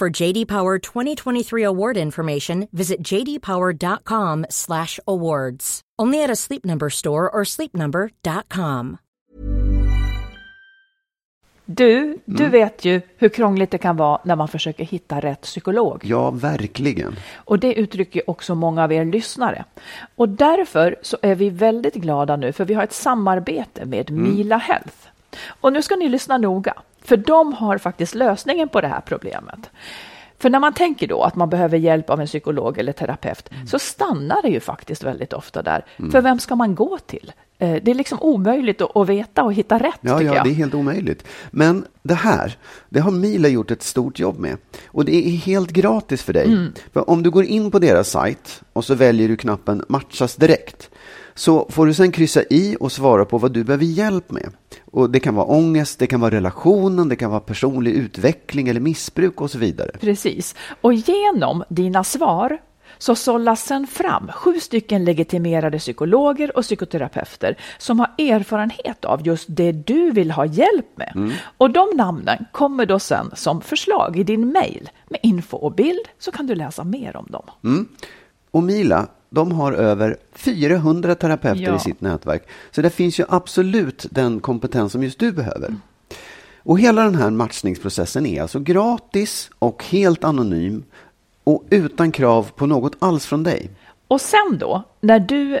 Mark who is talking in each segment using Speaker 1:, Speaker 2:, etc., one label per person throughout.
Speaker 1: For JD Power 2023 award information, visit jdpower.com/awards. Only at a Sleep Number store or sleepnumber.com.
Speaker 2: Du, du vet ju hur krångligt det kan vara när man försöker hitta rätt psykolog.
Speaker 3: Ja, verkligen.
Speaker 2: Och det uttrycker också många av er lyssnare. Och därför så är vi väldigt glada nu för vi har ett samarbete med Mila Health. Och nu ska ni lyssna noga, för de har faktiskt lösningen på det här problemet. För när man tänker då att man behöver hjälp av en psykolog eller terapeut så stannar det ju faktiskt väldigt ofta där. För vem ska man gå till? Eh, Det är liksom omöjligt att, veta och hitta rätt
Speaker 3: Ja, ja,
Speaker 2: jag.
Speaker 3: det är helt omöjligt. Men det här, det har Mila gjort ett stort jobb med. Och det är helt gratis för dig.
Speaker 2: Mm.
Speaker 3: För om du går in på deras sajt och så väljer du knappen matchas direkt. Så får du sen kryssa i och svara på vad du behöver hjälp med. Och det kan vara ångest, det kan vara relationen, det kan vara personlig utveckling eller missbruk och så vidare.
Speaker 2: Precis. Och genom dina svar så sållas sen fram sju stycken legitimerade psykologer och psykoterapeuter som har erfarenhet av just det du vill ha hjälp med. Och de namnen kommer då sen som förslag i din mejl med info och bild så kan du läsa mer om dem.
Speaker 3: Och Mila, de har över 400 terapeuter
Speaker 2: Ja.
Speaker 3: i sitt nätverk. Så det finns ju absolut den kompetens som just du behöver. Och hela den här matchningsprocessen är alltså gratis och helt anonym och utan krav på något alls från dig.
Speaker 2: Och sen då, när du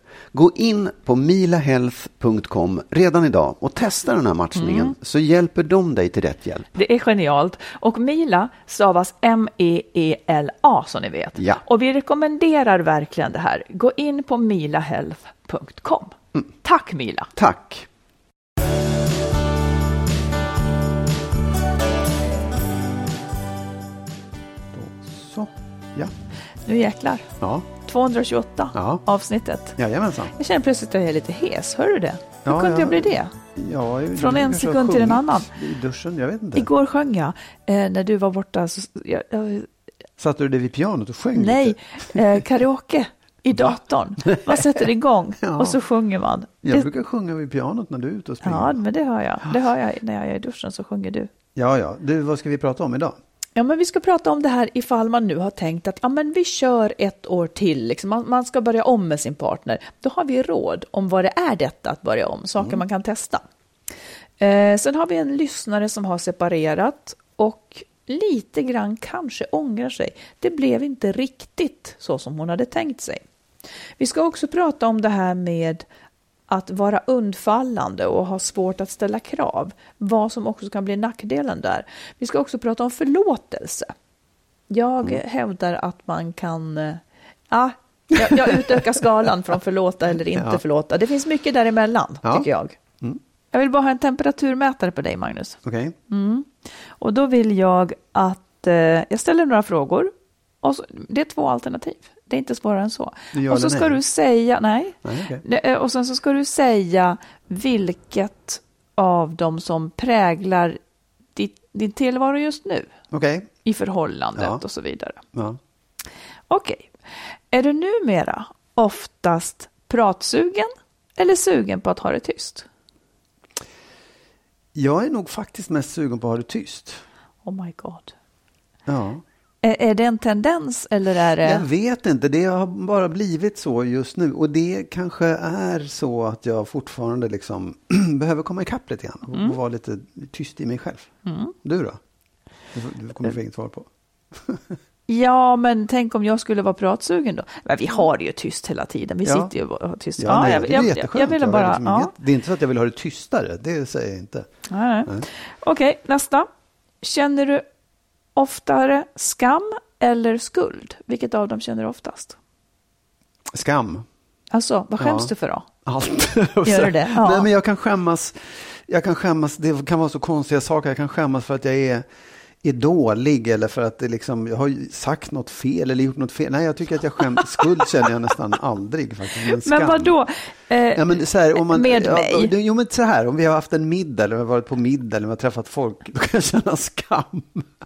Speaker 3: Gå in på milahealth.com redan idag och testa den här matchningen så hjälper de dig till rätt hjälp.
Speaker 2: Det är genialt. Och Mila stavas M-E-E-L-A som ni vet.
Speaker 3: Ja.
Speaker 2: Och vi rekommenderar verkligen det här. Gå in på milahealth.com. Tack Mila!
Speaker 3: Tack! Så, ja.
Speaker 2: Nu jäklar.
Speaker 3: Ja,
Speaker 2: 228
Speaker 3: Ja.
Speaker 2: avsnittet.
Speaker 3: jajamensan.
Speaker 2: Jag känner plötsligt att jag är lite hes. Hör du det? Hur
Speaker 3: Ja,
Speaker 2: kunde
Speaker 3: ja.
Speaker 2: jag bli det?
Speaker 3: Ja, jag-
Speaker 2: Från en sekund till en annan.
Speaker 3: I duschen, jag vet inte.
Speaker 2: Igår sjöng jag. Eh, när du var borta så... Jag, jag,
Speaker 3: Satte du dig vid pianot och sjöng
Speaker 2: nej, eh, karaoke i datorn. Man sätter igång
Speaker 3: Ja.
Speaker 2: och så sjunger man.
Speaker 3: Jag
Speaker 2: Det,
Speaker 3: brukar sjunga vid pianot när du är ute och springer.
Speaker 2: ja, men det hör jag. Det hör jag när jag är i duschen så sjunger du.
Speaker 3: ja, ja. Du, vad ska vi prata om idag?
Speaker 2: Ja, men vi ska prata om det här ifall man nu har tänkt att ja, men vi kör ett år till, liksom. man, man ska börja om med sin partner. Då har vi råd om vad det är detta att börja om, saker man kan testa. Eh, sen har vi en lyssnare som har separerat och lite grann kanske ångrar sig. Det blev inte riktigt så som hon hade tänkt sig. Vi ska också prata om det här med att vara undfallande och ha svårt att ställa krav. Vad som också kan bli nackdelen där. Vi ska också prata om förlåtelse. Jag hävdar att man kan... eh, Ja, jag, jag utökar skalan från förlåta eller inte
Speaker 3: Ja.
Speaker 2: förlåta. Det finns mycket däremellan,
Speaker 3: Ja.
Speaker 2: tycker jag. Jag vill bara ha en temperaturmätare på dig, Magnus.
Speaker 3: Okej?
Speaker 2: Och då vill jag att eh, jag ställer några frågor. Och så, det är två alternativ. Det är inte svårare än så. Och så ska
Speaker 3: nej?
Speaker 2: du säga, nej.
Speaker 3: Nej.
Speaker 2: Det- eh, Och sen så ska du säga vilket av dem som präglar ditt, din tillvaro just nu
Speaker 3: Okej.
Speaker 2: i förhållandet
Speaker 3: Ja.
Speaker 2: och så vidare.
Speaker 3: Ja.
Speaker 2: Okej. Är du numera oftast pratsugen eller sugen på att ha det tyst?
Speaker 3: Jag är nog faktiskt mest sugen på att ha det tyst.
Speaker 2: Oh my god.
Speaker 3: Ja.
Speaker 2: Är, det en tendens eller är det...
Speaker 3: Jag vet inte, det har bara blivit så just nu. Och det kanske är så att jag fortfarande liksom behöver komma ikapp lite grann och, och vara lite tyst i mig själv. Du då? Du, kommer få inget svar på.
Speaker 2: Ja, men tänk om jag skulle vara pratsugen då? Men vi har det ju tyst hela tiden. Vi
Speaker 3: Ja.
Speaker 2: sitter ju och har tyst.
Speaker 3: Ja, nej,
Speaker 2: jag,
Speaker 3: det är
Speaker 2: jag,
Speaker 3: jätteskönt.
Speaker 2: jag ville
Speaker 3: har
Speaker 2: bara...
Speaker 3: liksom
Speaker 2: ja.
Speaker 3: inget- Det är inte så att jag vill ha det tystare, det säger jag inte.
Speaker 2: Nej. Nej. Okej, nästa. Känner du oftare skam eller skuld? Vilket av dem känner du oftast?
Speaker 3: Skam.
Speaker 2: Alltså, vad skäms
Speaker 3: Ja.
Speaker 2: du för då?
Speaker 3: Allt.
Speaker 2: Gör du det? Ja.
Speaker 3: Nej, men jag kan skämmas. Jag kan skämmas, det kan vara så konstiga saker. Jag kan skämmas för att jag är, är dålig eller för att det liksom, jag har sagt något fel eller gjort något fel. Nej, jag tycker att jag skäms. Skuld känner jag nästan aldrig faktiskt. Men, skam.
Speaker 2: Men vad då? Eh,
Speaker 3: Ja, men så här, om man,
Speaker 2: Med
Speaker 3: ja,
Speaker 2: mig?
Speaker 3: Jo, men så här, om vi har haft en middag eller vi har varit på middag eller vi har träffat folk, då kan jag känna skam.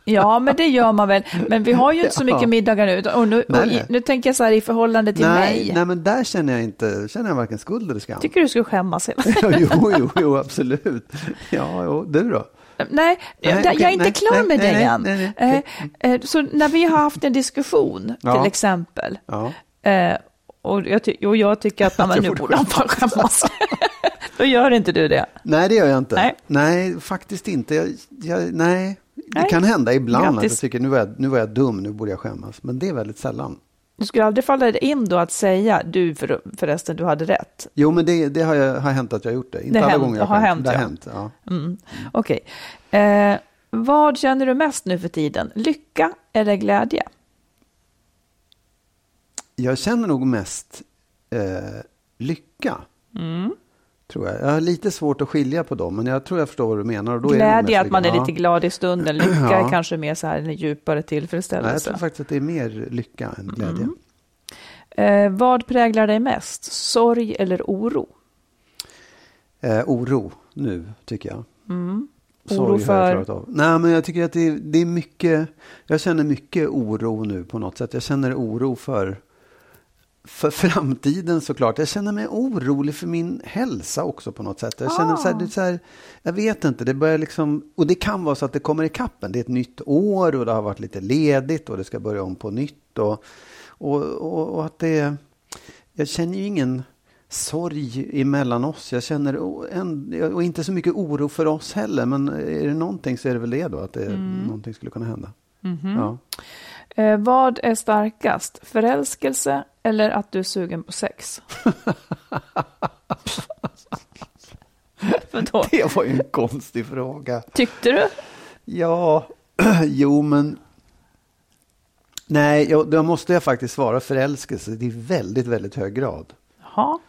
Speaker 2: Ja, men det gör man väl. Men vi har ju inte så
Speaker 3: Ja.
Speaker 2: mycket middagar nu. Och nu, och i, nu tänker jag så här i förhållande till
Speaker 3: nej,
Speaker 2: mig.
Speaker 3: nej, men där känner jag inte, känner jag varken skuld eller skam.
Speaker 2: Tycker du skulle skämmas hela
Speaker 3: jo, jo, jo, absolut. Ja, jo, du då?
Speaker 2: Nej,
Speaker 3: Nej,
Speaker 2: jag, är inte klar
Speaker 3: nej,
Speaker 2: med
Speaker 3: nej,
Speaker 2: det än.
Speaker 3: nej,
Speaker 2: Eh, eh, Så när vi har haft en diskussion,
Speaker 3: Ja.
Speaker 2: till exempel,
Speaker 3: Ja.
Speaker 2: eh, och, jag och jag tycker att
Speaker 3: Jag
Speaker 2: nu
Speaker 3: borde
Speaker 2: han skämmas. Då gör inte du det.
Speaker 3: Nej, det gör jag inte.
Speaker 2: Nej.
Speaker 3: Nej, faktiskt inte. Jag, jag, nej, det kan hända ibland att
Speaker 2: Grattis.
Speaker 3: jag tycker nu var jag, nu var jag dum, nu borde jag skämmas. Men det är väldigt sällan.
Speaker 2: Du skulle aldrig falla in då att säga, du för, förresten, du hade rätt.
Speaker 3: Jo, men det, det har, jag, har hänt att jag har gjort det. Inte
Speaker 2: Det
Speaker 3: alla
Speaker 2: hänt-
Speaker 3: gånger jag
Speaker 2: har hänt,
Speaker 3: Det har hänt, ja.
Speaker 2: Mm. Okej. Eh, vad känner du mest nu för tiden? Lycka eller glädje?
Speaker 3: Jag känner nog mest eh, lycka.
Speaker 2: Mm.
Speaker 3: Tror jag. jag har lite svårt att skilja på dem, men jag tror jag förstår vad du menar. Och då är
Speaker 2: Glädje,
Speaker 3: mest
Speaker 2: att man är lite glad i stunden. Lycka
Speaker 3: Ja.
Speaker 2: är kanske mer så här en djupare
Speaker 3: Nej, jag
Speaker 2: tillfredsställelse.
Speaker 3: tror faktiskt att det är mer lycka än glädje.
Speaker 2: Mm. Eh, vad präglar dig mest? Sorg eller oro?
Speaker 3: Eh, oro nu, tycker jag.
Speaker 2: Mm. Oro
Speaker 3: jag
Speaker 2: för-
Speaker 3: av. Nej, men jag tycker att det är, det är mycket, jag känner mycket oro nu på något sätt. Jag känner oro för, för framtiden såklart. Jag känner mig orolig för min hälsa också på något sätt. Jag känner så här,
Speaker 2: Ah.
Speaker 3: så här, jag vet inte, det börjar liksom, och det kan vara så att det kommer i kappen. Det är ett nytt år och det har varit lite ledigt och det ska börja om på nytt. Och, och, och, och att det, jag känner ju ingen sorg emellan oss. Jag känner, och inte så mycket oro för oss heller, men är det någonting så är det väl det då, att det, någonting skulle kunna hända. Ja.
Speaker 2: Eh, vad är starkast? Förälskelse eller att du är sugen på sex?
Speaker 3: Det var ju en konstig fråga.
Speaker 2: Tyckte du?
Speaker 3: Ja, jo men... Nej, jag, då måste jag faktiskt svara förälskelse. Det är väldigt, väldigt hög grad.
Speaker 2: Ja.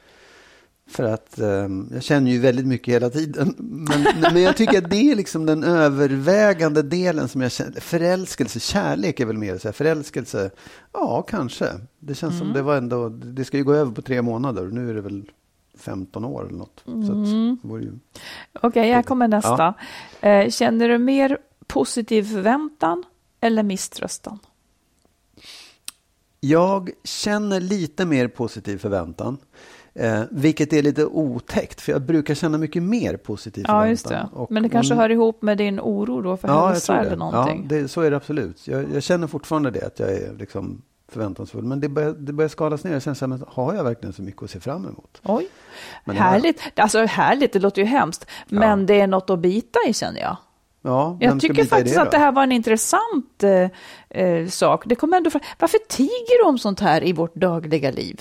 Speaker 3: För att ehm, jag känner ju väldigt mycket hela tiden. Men, men jag tycker att det är liksom den övervägande delen som jag känner. Förälskelse, kärlek är väl mer så här. Förälskelse, ja kanske. Det känns som det var ändå, det ska ju gå över på tre månader. och Nu är det väl 15 år eller något. Vore ju,
Speaker 2: Okej, här kommer nästa. Eh, känner du mer positiv förväntan eller misströstan?
Speaker 3: Jag känner lite mer positiv förväntan. Eh, vilket är lite otäckt, för jag brukar känna mycket mer positiv förväntan.
Speaker 2: Ja, just det.
Speaker 3: Och-
Speaker 2: Men det kanske
Speaker 3: och-
Speaker 2: hör ihop med din oro då för
Speaker 3: Ja,
Speaker 2: hälsa eller någonting.
Speaker 3: Ja, det, så är det absolut. Jag, jag känner fortfarande det, att jag är liksom förväntansfull. Men det börjar, det börjar skalas ner. Känner så här, har jag verkligen så mycket att se fram emot?
Speaker 2: Oj,
Speaker 3: Men
Speaker 2: härligt. Alltså härligt, det låter ju hemskt. Men det är något att bita i känner jag.
Speaker 3: Ja,
Speaker 2: Jag tycker faktiskt
Speaker 3: det
Speaker 2: att det här var en intressant eh, eh, sak. Det kommer ändå fram. Varför tiger du om sånt här i vårt dagliga liv?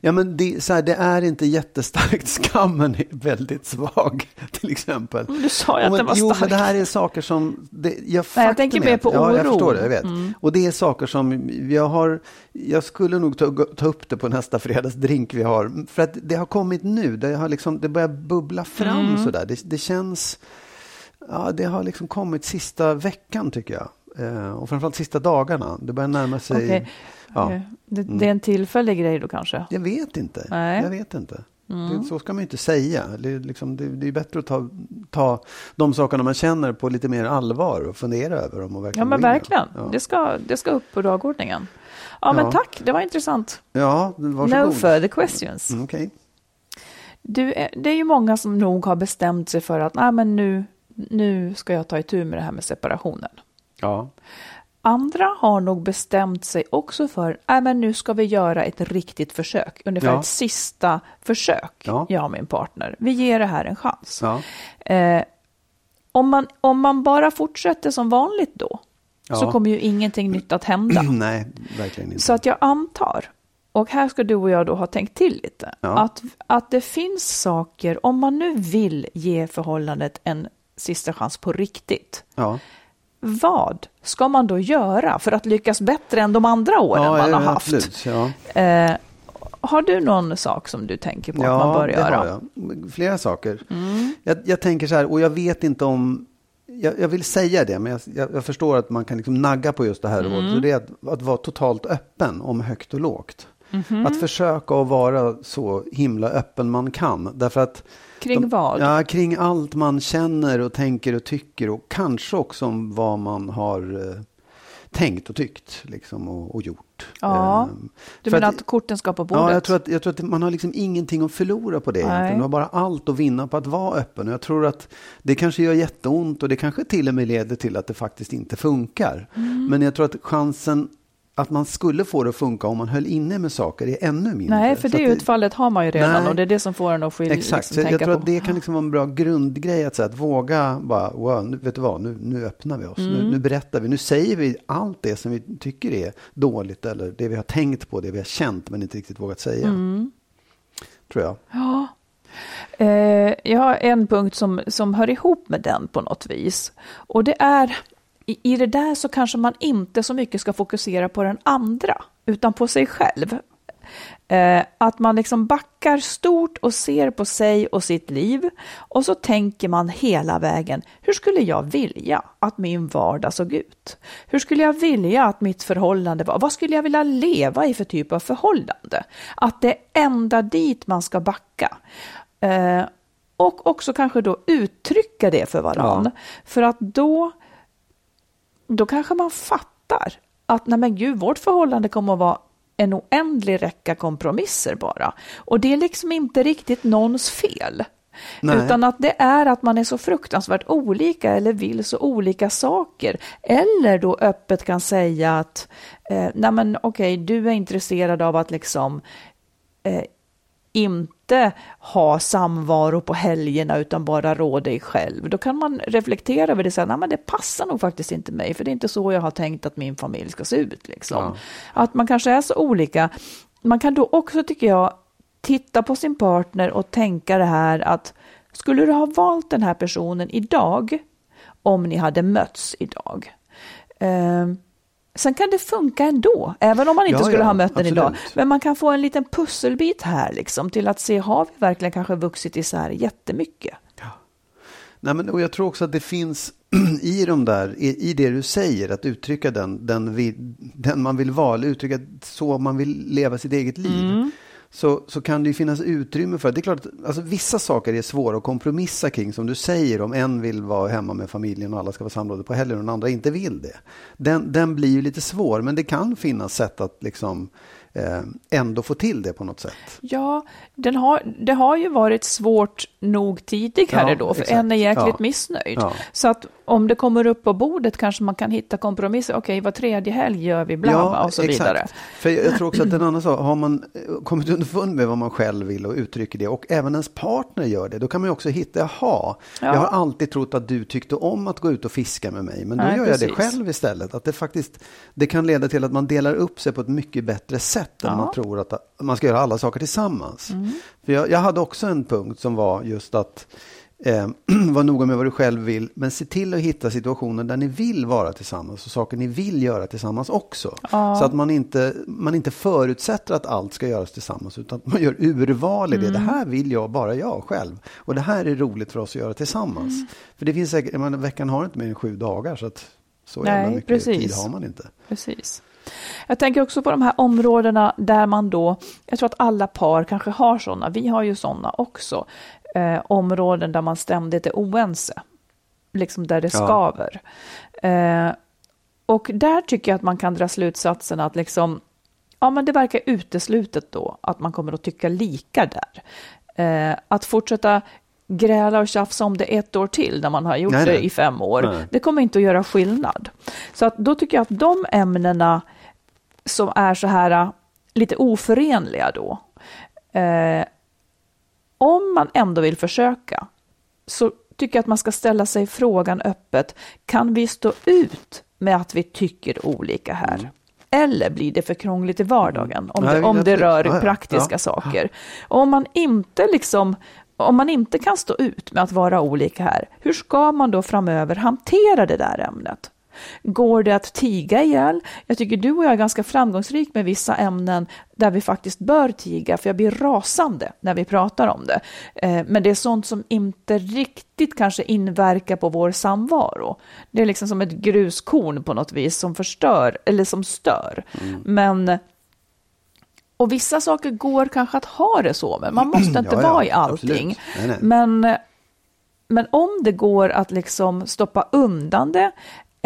Speaker 3: Ja, men det, så här, det är inte jättestarkt. Skammen är väldigt svag, till exempel.
Speaker 2: Du sa ju att
Speaker 3: men,
Speaker 2: den var
Speaker 3: Jo,
Speaker 2: stark.
Speaker 3: men det här är saker som... Det, jag,
Speaker 2: Nej, jag tänker mer på
Speaker 3: Ja, jag
Speaker 2: oro.
Speaker 3: förstår det, jag vet.
Speaker 2: Mm.
Speaker 3: Och det är saker som jag har... Jag skulle nog ta, ta upp det på nästa fredags drink vi har. För att det har kommit nu. Det, har liksom, det börjar bubbla fram
Speaker 2: Mm.
Speaker 3: sådär. Det, det känns... Ja, det har liksom kommit sista veckan, tycker jag. Eh, och framförallt sista dagarna. Det börjar närma sig...
Speaker 2: Okej.
Speaker 3: Ja.
Speaker 2: Eh, Det, det är en tillfällig grej då kanske?
Speaker 3: Jag vet inte.
Speaker 2: Nej. Mm.
Speaker 3: Jag vet inte. Det, så ska man ju inte säga. Det är, liksom, det, det är bättre att ta, ta de sakerna man känner på lite mer allvar och fundera över dem. Och
Speaker 2: Ja,
Speaker 3: verkligen
Speaker 2: men
Speaker 3: in i
Speaker 2: verkligen.
Speaker 3: dem.
Speaker 2: Det, ska, det ska upp på dagordningen. Ja, men
Speaker 3: Ja.
Speaker 2: tack. Det var intressant.
Speaker 3: Ja, ja varsågod.
Speaker 2: No further questions.
Speaker 3: Mm, Okej.
Speaker 2: Du, är- det är ju många som nog har bestämt sig för att Nej, men nu, nu ska jag ta itu med det här med separationen.
Speaker 3: Ja.
Speaker 2: Andra har nog bestämt sig också för att men nu ska vi göra ett riktigt försök, ungefär
Speaker 3: Ja.
Speaker 2: ett sista försök,
Speaker 3: Ja.
Speaker 2: jag och min partner. Vi ger det här en chans.
Speaker 3: Ja.
Speaker 2: Eh, om, man, om man bara fortsätter som vanligt då, så
Speaker 3: Ja.
Speaker 2: kommer ju ingenting nytt att hända.
Speaker 3: Nej, verkligen inte.
Speaker 2: Så att jag antar, och här ska du och jag då ha tänkt till lite, att, att det finns saker, om man nu vill ge förhållandet en sista chans på riktigt. Vad ska man då göra för att lyckas bättre än de andra åren
Speaker 3: ja,
Speaker 2: man har
Speaker 3: ja,
Speaker 2: haft?
Speaker 3: Absolut, ja.
Speaker 2: Eh, har du någon sak som du tänker på att man bör
Speaker 3: det
Speaker 2: göra?
Speaker 3: har jag. Flera saker.
Speaker 2: Mm.
Speaker 3: Jag, jag tänker så här, och jag vet inte om... Jag, jag vill säga det, men jag, jag, förstår att man kan liksom nagga på just det här
Speaker 2: Mm.
Speaker 3: Och det är att, att vara totalt öppen om högt och lågt.
Speaker 2: Mhm.
Speaker 3: Att försöka att vara så himla öppen man kan. Därför att
Speaker 2: Kring
Speaker 3: de,
Speaker 2: vad?
Speaker 3: Ja, kring allt man känner och tänker och tycker. Och kanske också om vad man har eh, tänkt och tyckt liksom, och, och gjort.
Speaker 2: Ja,
Speaker 3: Ehm,
Speaker 2: Du menar
Speaker 3: att-
Speaker 2: att korten ska på bordet?
Speaker 3: Ja, jag tror, att, jag tror att man har liksom ingenting att förlora på det. Du har bara allt att vinna på att vara öppen. Och jag tror att det kanske gör jätteont och det kanske till och med leder till att det faktiskt inte funkar.
Speaker 2: Mm.
Speaker 3: Men jag tror att chansen att man skulle få det att funka om man höll inne med saker är ännu mindre.
Speaker 2: Nej, för det utfallet har man ju redan
Speaker 3: Nej.
Speaker 2: och det är det som får en att skilja,
Speaker 3: Exakt,
Speaker 2: liksom,
Speaker 3: så jag tror
Speaker 2: på.
Speaker 3: att det kan liksom vara en bra grundgrej att, säga, att våga bara, wow, nu, vet du vad, nu, nu öppnar vi oss,
Speaker 2: Mm.
Speaker 3: nu, nu berättar vi, nu säger vi allt det som vi tycker är dåligt eller det vi har tänkt på, det vi har känt men inte riktigt vågat säga.
Speaker 2: Mm.
Speaker 3: Tror jag.
Speaker 2: Ja. Eh, jag har en punkt som, som hör ihop med den på något vis. Och det är, i, i det där så kanske man inte så mycket ska fokusera på den andra, utan på sig själv. Eh, att man liksom backar stort och ser på sig och sitt liv och så tänker man hela vägen, hur skulle jag vilja att min vardag såg ut? Hur skulle jag vilja att mitt förhållande var? Vad skulle jag vilja leva i för typ av förhållande? Att det är ända dit man ska backa. Eh, och också kanske då uttrycka det för varann. För att då, då kanske man fattar att nej men gud, vårt förhållande kommer att vara en oändlig räcka kompromisser bara. Och det är liksom inte riktigt någons fel.
Speaker 3: Nej.
Speaker 2: Utan att det är att man är så fruktansvärt olika eller vill så olika saker. Eller då öppet kan säga att, eh, nej men okej, du är intresserad av att liksom eh, inte ha samvaro på helgerna utan bara rå dig själv. Då kan man reflektera över det och säga, nej men det passar nog faktiskt inte mig, för det är inte så jag har tänkt att min familj ska se ut. Liksom.
Speaker 3: Ja.
Speaker 2: Att man kanske är så olika. Man kan då också, tycker jag, titta på sin partner och tänka det här att skulle du ha valt den här personen idag om ni hade mötts idag? Eh, sen kan det funka ändå, även om man inte
Speaker 3: Ja,
Speaker 2: skulle
Speaker 3: ja,
Speaker 2: ha mött den idag. Men man kan få en liten pusselbit här liksom, till att se, har vi verkligen kanske vuxit isär jättemycket?
Speaker 3: Nej, men, och jag tror också att det finns i de där, i, i det du säger, att uttrycka den, den, vi, den man vill vara, eller uttrycka så man vill leva sitt eget liv. Så, så kan det ju finnas utrymme för, det är klart att alltså, vissa saker är svåra att kompromissa kring, som du säger, om en vill vara hemma med familjen och alla ska vara samlade på helgen och den andra inte vill det. Den, den blir ju lite svår, men det kan finnas sätt att liksom eh, ändå få till det på något sätt.
Speaker 2: Ja, den har, det har ju varit svårt nog tidigare
Speaker 3: Ja,
Speaker 2: då, för
Speaker 3: exakt.
Speaker 2: en är jäkligt
Speaker 3: Ja.
Speaker 2: missnöjd.
Speaker 3: Ja.
Speaker 2: Så att om det kommer upp på bordet kanske man kan hitta kompromisser. Okej, var tredje helg gör vi bla bla och så
Speaker 3: exakt.
Speaker 2: vidare.
Speaker 3: För jag, tror också att en annan sak, har man eh, kommit underfund med vad man själv vill och uttrycker det och även ens partner gör det, då kan man ju också hitta, jaha,
Speaker 2: Ja.
Speaker 3: jag har alltid trott att du tyckte om att gå ut och fiska med mig, men då
Speaker 2: Nej,
Speaker 3: gör jag det
Speaker 2: precis.
Speaker 3: själv istället. Att det faktiskt, det kan leda till att man delar upp sig på ett mycket bättre sätt än
Speaker 2: Ja.
Speaker 3: man tror att man ska göra alla saker tillsammans.
Speaker 2: Mm.
Speaker 3: För jag, jag hade också en punkt som var just att eh, var noga med vad du själv vill, men se till att hitta situationer där ni vill vara tillsammans och saker ni vill göra tillsammans också.
Speaker 2: Ja.
Speaker 3: Så att man inte, man inte förutsätter att allt ska göras tillsammans, utan att man gör urval i det. Det här vill jag, bara jag själv. Och det här är roligt för oss att göra tillsammans. För det finns säkert, menar, veckan har inte mer än sju dagar, så att så
Speaker 2: Nej,
Speaker 3: jävla mycket
Speaker 2: precis.
Speaker 3: tid har man inte.
Speaker 2: Precis. Jag tänker också på de här områdena där man då, jag tror att alla par kanske har sådana, vi har ju sådana också, eh, områden där man ständigt är oense, liksom där det
Speaker 3: Ja.
Speaker 2: skaver. Eh, och där tycker jag att man kan dra slutsatsen att liksom, ja men det verkar uteslutet då att man kommer att tycka lika där. Eh, att fortsätta gräla och tjafsa om det ett år till när man har gjort
Speaker 3: Nej,
Speaker 2: det
Speaker 3: nej.
Speaker 2: i fem år.
Speaker 3: Nej.
Speaker 2: Det kommer inte att göra skillnad. Så att då tycker jag att de ämnena som är så här äh, lite oförenliga då, eh, om man ändå vill försöka så tycker jag att man ska ställa sig frågan öppet, kan vi stå ut med att vi tycker olika här? Eller blir det för krångligt i vardagen om
Speaker 3: Nej,
Speaker 2: det, om det rör praktiska saker? Och om man inte liksom om man inte kan stå ut med att vara olika här, hur ska man då framöver hantera det där ämnet? Går det att tiga ihjäl? Jag tycker du och jag är ganska framgångsrik med vissa ämnen där vi faktiskt bör tiga, för jag blir rasande när vi pratar om det. Eh, Men det är sånt som inte riktigt kanske inverkar på vår samvaro. Det är liksom som ett gruskorn på något vis som förstör, eller som stör. Men och vissa saker går kanske att ha det så, men man måste inte
Speaker 3: Ja, ja,
Speaker 2: vara i allting.
Speaker 3: Nej, nej.
Speaker 2: Men, men om det går att liksom stoppa undan det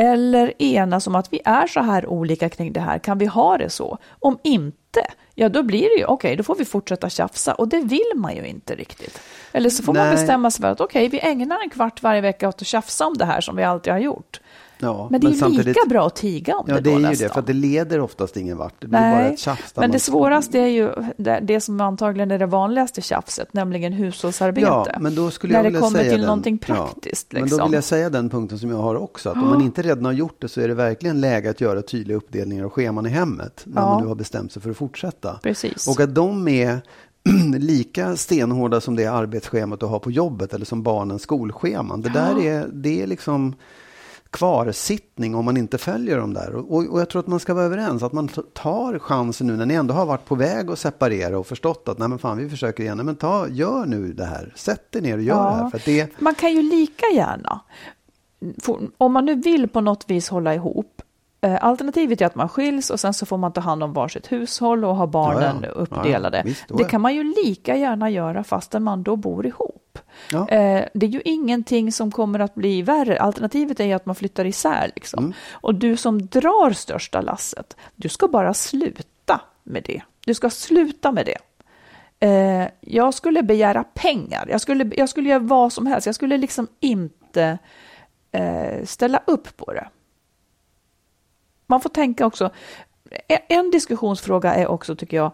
Speaker 2: eller enas om att vi är så här olika kring det här, kan vi ha det så? Om inte, ja då blir det ju okej, då får vi fortsätta tjafsa och det vill man ju inte riktigt. Eller så får man
Speaker 3: Nej.
Speaker 2: bestämma sig för att okej, vi ägnar en kvart varje vecka åt att tjafsa om det här som vi alltid har gjort.
Speaker 3: Ja,
Speaker 2: Men det är ju
Speaker 3: samtidigt-
Speaker 2: lika bra att tiga om
Speaker 3: Ja,
Speaker 2: det
Speaker 3: det
Speaker 2: då
Speaker 3: är ju
Speaker 2: nästan.
Speaker 3: det, för att det leder oftast ingen vart. Det blir bara
Speaker 2: Nej,
Speaker 3: ett tjafs.
Speaker 2: men det svåraste är ju det, det som antagligen är det vanligaste tjafset, nämligen hushållsarbete.
Speaker 3: Ja, men då skulle
Speaker 2: När
Speaker 3: jag
Speaker 2: det
Speaker 3: vilja
Speaker 2: kommer
Speaker 3: säga
Speaker 2: till
Speaker 3: den.
Speaker 2: någonting
Speaker 3: Ja,
Speaker 2: praktiskt.
Speaker 3: Men
Speaker 2: liksom.
Speaker 3: då vill jag säga den punkten som jag har också. Att om man inte redan har gjort det så är det verkligen läge att göra tydliga uppdelningar och scheman i hemmet. När
Speaker 2: Ja.
Speaker 3: man nu har bestämt sig för att fortsätta.
Speaker 2: Precis.
Speaker 3: Och att de är lika stenhårda som det arbetsschemat du har på jobbet eller som barnens skolscheman. Det där är, det är liksom kvarsittning om man inte följer dem där. Och, och, jag tror att man ska vara överens, att man tar chansen nu när ni ändå har varit på väg att separera och förstått att nej men fan vi försöker igen. Nej, men ta, gör nu det här, sätt dig ner och gör
Speaker 2: Ja.
Speaker 3: det här. För att det,
Speaker 2: Man kan ju lika gärna, om man nu vill på något vis hålla ihop, eh, alternativet är att man skiljs och sen så får man ta hand om varsitt hushåll och ha barnen
Speaker 3: Ja, ja.
Speaker 2: uppdelade.
Speaker 3: Ja. Visst,
Speaker 2: det kan man ju lika gärna göra fastän man då bor ihop.
Speaker 3: Ja.
Speaker 2: Eh, det är ju ingenting som kommer att bli värre. Alternativet är ju att man flyttar isär. Liksom.
Speaker 3: Mm.
Speaker 2: Och du som drar största lasset, du ska bara sluta med det. Du ska sluta med det. Eh, jag skulle begära pengar. Jag skulle, jag skulle göra vad som helst. Jag skulle liksom inte eh, ställa upp på det. Man får tänka också. En, en diskussionsfråga är också, tycker jag,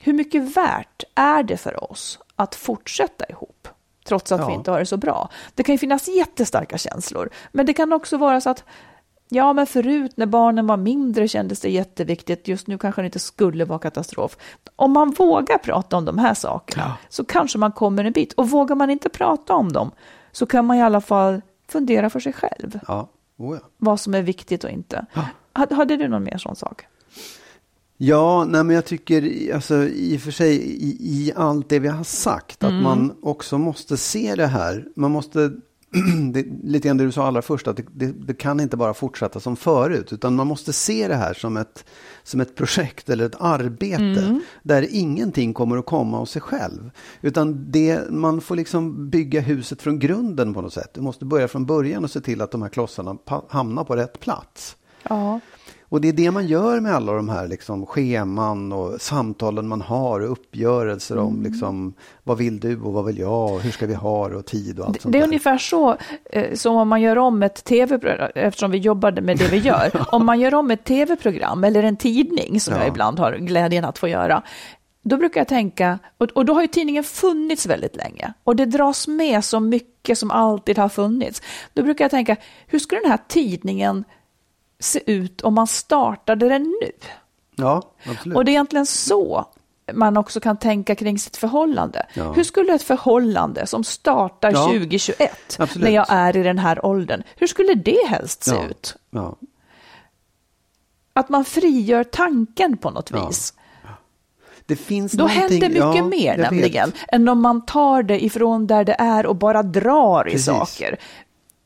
Speaker 2: hur mycket värt är det för oss att fortsätta ihop? Trots att vi
Speaker 3: Ja.
Speaker 2: inte har det så bra. Det kan ju finnas jättestarka känslor. Men det kan också vara så att Ja, men förut när barnen var mindre kändes det jätteviktigt. Just nu kanske det inte skulle vara katastrof. Om man vågar prata om de här sakerna så kanske man kommer en bit. Och vågar man inte prata om dem så kan man i alla fall fundera för sig själv
Speaker 3: ja, oh ja.
Speaker 2: vad som är viktigt och inte. Hade, hade du någon mer sån sak?
Speaker 3: Ja, nej, men jag tycker alltså, i och för sig i, i allt det vi har sagt
Speaker 2: Mm.
Speaker 3: att man också måste se det här. Man måste, det, lite grann det du sa allra först, att det, det, det kan inte bara fortsätta som förut, utan man måste se det här som ett, som ett projekt eller ett arbete
Speaker 2: Mm.
Speaker 3: där ingenting kommer att komma av sig själv. Utan det, man får liksom bygga huset från grunden på något sätt. Du måste börja från början och se till att de här klossarna hamnar på rätt plats.
Speaker 2: Ja.
Speaker 3: Och det är det man gör med alla de här liksom, scheman och samtalen man har och uppgörelser
Speaker 2: Mm.
Speaker 3: om liksom, vad vill du och vad vill jag och hur ska vi ha det och tid och allt
Speaker 2: Det,
Speaker 3: sånt
Speaker 2: det är
Speaker 3: där.
Speaker 2: ungefär så eh, som om man gör om ett tv-program, eftersom vi jobbade med det vi gör. om man gör om ett tv-program eller en tidning, som
Speaker 3: Ja.
Speaker 2: jag ibland har glädjen att få göra, då brukar jag tänka, och då har ju tidningen funnits väldigt länge, och det dras med så mycket som alltid har funnits. Då brukar jag tänka, hur skulle den här tidningen se ut om man startade den nu?
Speaker 3: Ja, absolut.
Speaker 2: Och det är egentligen så man också kan tänka kring sitt förhållande.
Speaker 3: Ja.
Speaker 2: Hur skulle ett förhållande som startar
Speaker 3: Ja,
Speaker 2: 2021,
Speaker 3: absolut.
Speaker 2: när jag är i den här åldern, hur skulle det helst se
Speaker 3: ja.
Speaker 2: ut? Att man frigör tanken på något vis.
Speaker 3: Det finns
Speaker 2: Då händer mycket mer nämligen,
Speaker 3: vet.
Speaker 2: än om man tar det ifrån där det är och bara drar i
Speaker 3: Precis.
Speaker 2: saker.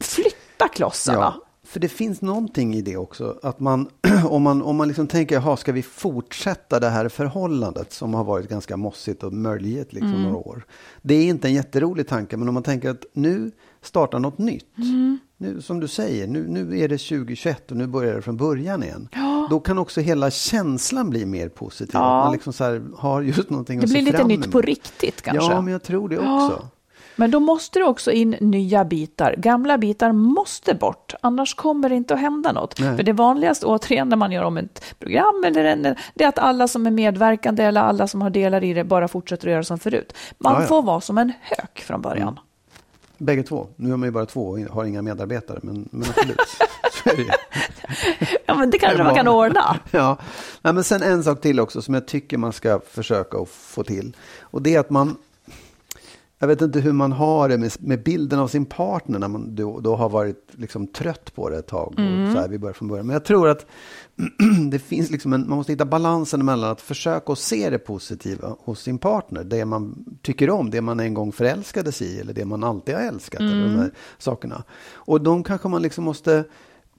Speaker 2: Flytta klossarna.
Speaker 3: Ja, för det finns någonting i det också. Att man, om man, om man liksom tänker, jaha, ska vi fortsätta det här förhållandet som har varit ganska mossigt och möljigt liksom
Speaker 2: Mm.
Speaker 3: några år. Det är inte en jätterolig tanke, men om man tänker att nu startar något nytt.
Speaker 2: Mm.
Speaker 3: Nu, som du säger, nu, nu är det 2021 och nu börjar det från början igen. Då kan också hela känslan bli mer positiv.
Speaker 2: Ja.
Speaker 3: Att man liksom så har just någonting
Speaker 2: Det
Speaker 3: att
Speaker 2: blir
Speaker 3: se
Speaker 2: lite
Speaker 3: fram
Speaker 2: nytt
Speaker 3: emot.
Speaker 2: på riktigt kanske.
Speaker 3: Ja, men jag tror det också.
Speaker 2: Men då måste det också in nya bitar. Gamla bitar måste bort, annars kommer det inte att hända något.
Speaker 3: Nej.
Speaker 2: För det vanligaste, återigen, när man gör om ett program, eller en, det är att alla som är medverkande eller alla som har delar i det bara fortsätter att göra som förut. Man
Speaker 3: Ja, ja.
Speaker 2: får vara som en hök från början.
Speaker 3: Mm. Bägge två. Nu är man ju bara två och har inga medarbetare, men, men absolut. Så är det ju.
Speaker 2: Ja, men det kanske man kan ordna.
Speaker 3: Ja, Nej, men sen en sak till också som jag tycker man ska försöka att få till. Och det är att man, jag vet inte hur man har det med, med bilden av sin partner när man då, då har varit liksom trött på det ett tag. Och så här, vi börjar från början. Men jag tror att det finns liksom en, man måste hitta balansen mellan att försöka att se det positiva hos sin partner. Det man tycker om, det man en gång förälskades i eller det man alltid har älskat. Eller de här sakerna. Och de kanske man liksom måste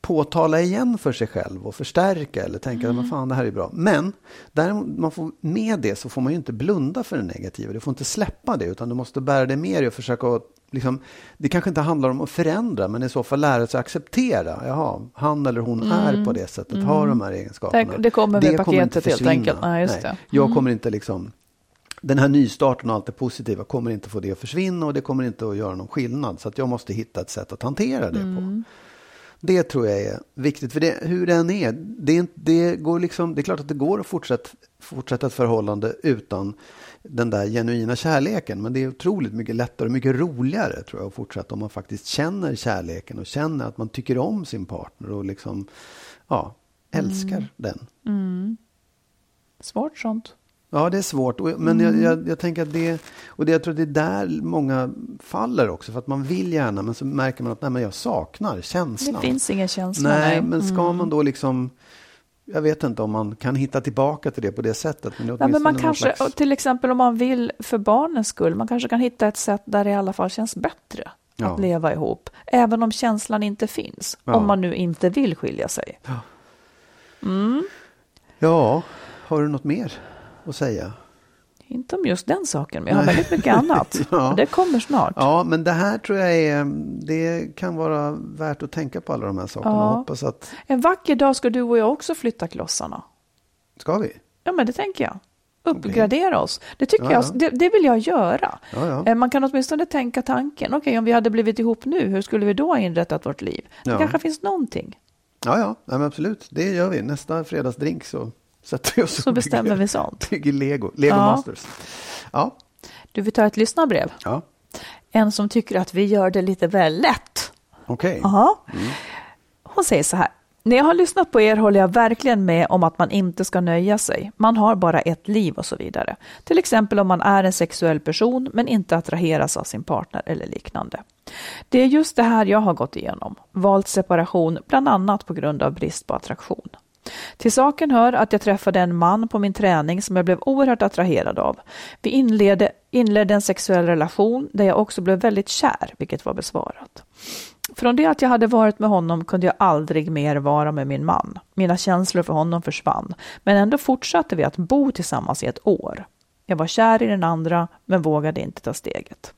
Speaker 3: påtala igen för sig själv och förstärka eller tänka att fan det här är bra. Men däremot, man får, med det så får man ju inte blunda för det negativa. Du får inte släppa det utan du måste bära det med dig och försöka att Liksom, det kanske inte handlar om att förändra men i så fall lära sig acceptera. Jaha, han eller hon är på det sättet, har de här egenskaperna.
Speaker 2: Det- det kommer med
Speaker 3: kommer inte
Speaker 2: paketet helt
Speaker 3: försvinna.
Speaker 2: enkelt. Nej, just det.
Speaker 3: Jag kommer inte liksom den här nystarten och allt det positiva kommer inte få det att försvinna och det kommer inte att göra någon skillnad. Så att jag måste hitta ett sätt att hantera det på. Det tror jag är viktigt. För det, hur den är, det det går liksom, det är klart att det går att fortsätta, fortsätta ett förhållande utan den där genuina kärleken. Men det är otroligt mycket lättare och mycket roligare tror jag att fortsätta om man faktiskt känner kärleken och känner att man tycker om sin partner och liksom, ja, älskar den.
Speaker 2: Svårt sånt.
Speaker 3: Ja, det är svårt. Och- Men jag, jag, jag tänker att det, och det, jag tror att det är där många faller också. För att man vill gärna, men så märker man att nej, men jag saknar känslan.
Speaker 2: Det finns ingen känsla.
Speaker 3: nej, men ska man då liksom, jag vet inte om man kan hitta tillbaka till det på det sättet. Men, det
Speaker 2: Ja, men man kanske,
Speaker 3: slags-
Speaker 2: till exempel om man vill för barnens skull, man kanske kan hitta ett sätt där det i alla fall känns bättre
Speaker 3: Ja.
Speaker 2: att leva ihop. Även om känslan inte finns.
Speaker 3: Ja.
Speaker 2: Om man nu inte vill skilja sig.
Speaker 3: Ja, har du något mer att säga?
Speaker 2: Inte om just den saken, men jag har väldigt mycket annat.
Speaker 3: Ja.
Speaker 2: Det kommer snart.
Speaker 3: Ja, men det här tror jag är, det kan vara värt att tänka på alla de här sakerna.
Speaker 2: Ja.
Speaker 3: Hoppas att,
Speaker 2: En vacker dag ska du och jag också flytta klossarna.
Speaker 3: ska vi?
Speaker 2: Ja, men det tänker jag. Uppgradera oss. Det, tycker
Speaker 3: Ja,
Speaker 2: jag,
Speaker 3: ja.
Speaker 2: det, det vill jag göra. Eh, Man kan åtminstone tänka tanken. Okej, om vi hade blivit ihop nu, hur skulle vi då ha inrättat vårt liv? Det kanske finns någonting.
Speaker 3: Ja, ja, ja men absolut. Det gör vi. Nästa fredagsdrink så vi oss
Speaker 2: Så
Speaker 3: och
Speaker 2: bestämmer
Speaker 3: bygger,
Speaker 2: vi sånt.
Speaker 3: bygger Lego. Lego
Speaker 2: Ja.
Speaker 3: Masters. Ja,
Speaker 2: Du vill ta ett lyssnarbrev?
Speaker 3: ja.
Speaker 2: En som tycker att vi gör det lite väl lätt.
Speaker 3: okej.
Speaker 2: Jaha. Hon säger så här. När jag har lyssnat på er håller jag verkligen med om att man inte ska nöja sig. Man har bara ett liv och så vidare. Till exempel om man är en sexuell person men inte attraheras av sin partner eller liknande. Det är just det här jag har gått igenom. Valt separation bland annat på grund av brist på attraktion. Till saken hör att jag träffade en man på min träning som jag blev oerhört attraherad av. Vi inledde, inledde en sexuell relation där jag också blev väldigt kär, vilket var besvarat. Från det att jag hade varit med honom kunde jag aldrig mer vara med min man. Mina känslor för honom försvann, men ändå fortsatte vi att bo tillsammans i ett år. Jag var kär i den andra, men vågade inte ta steget.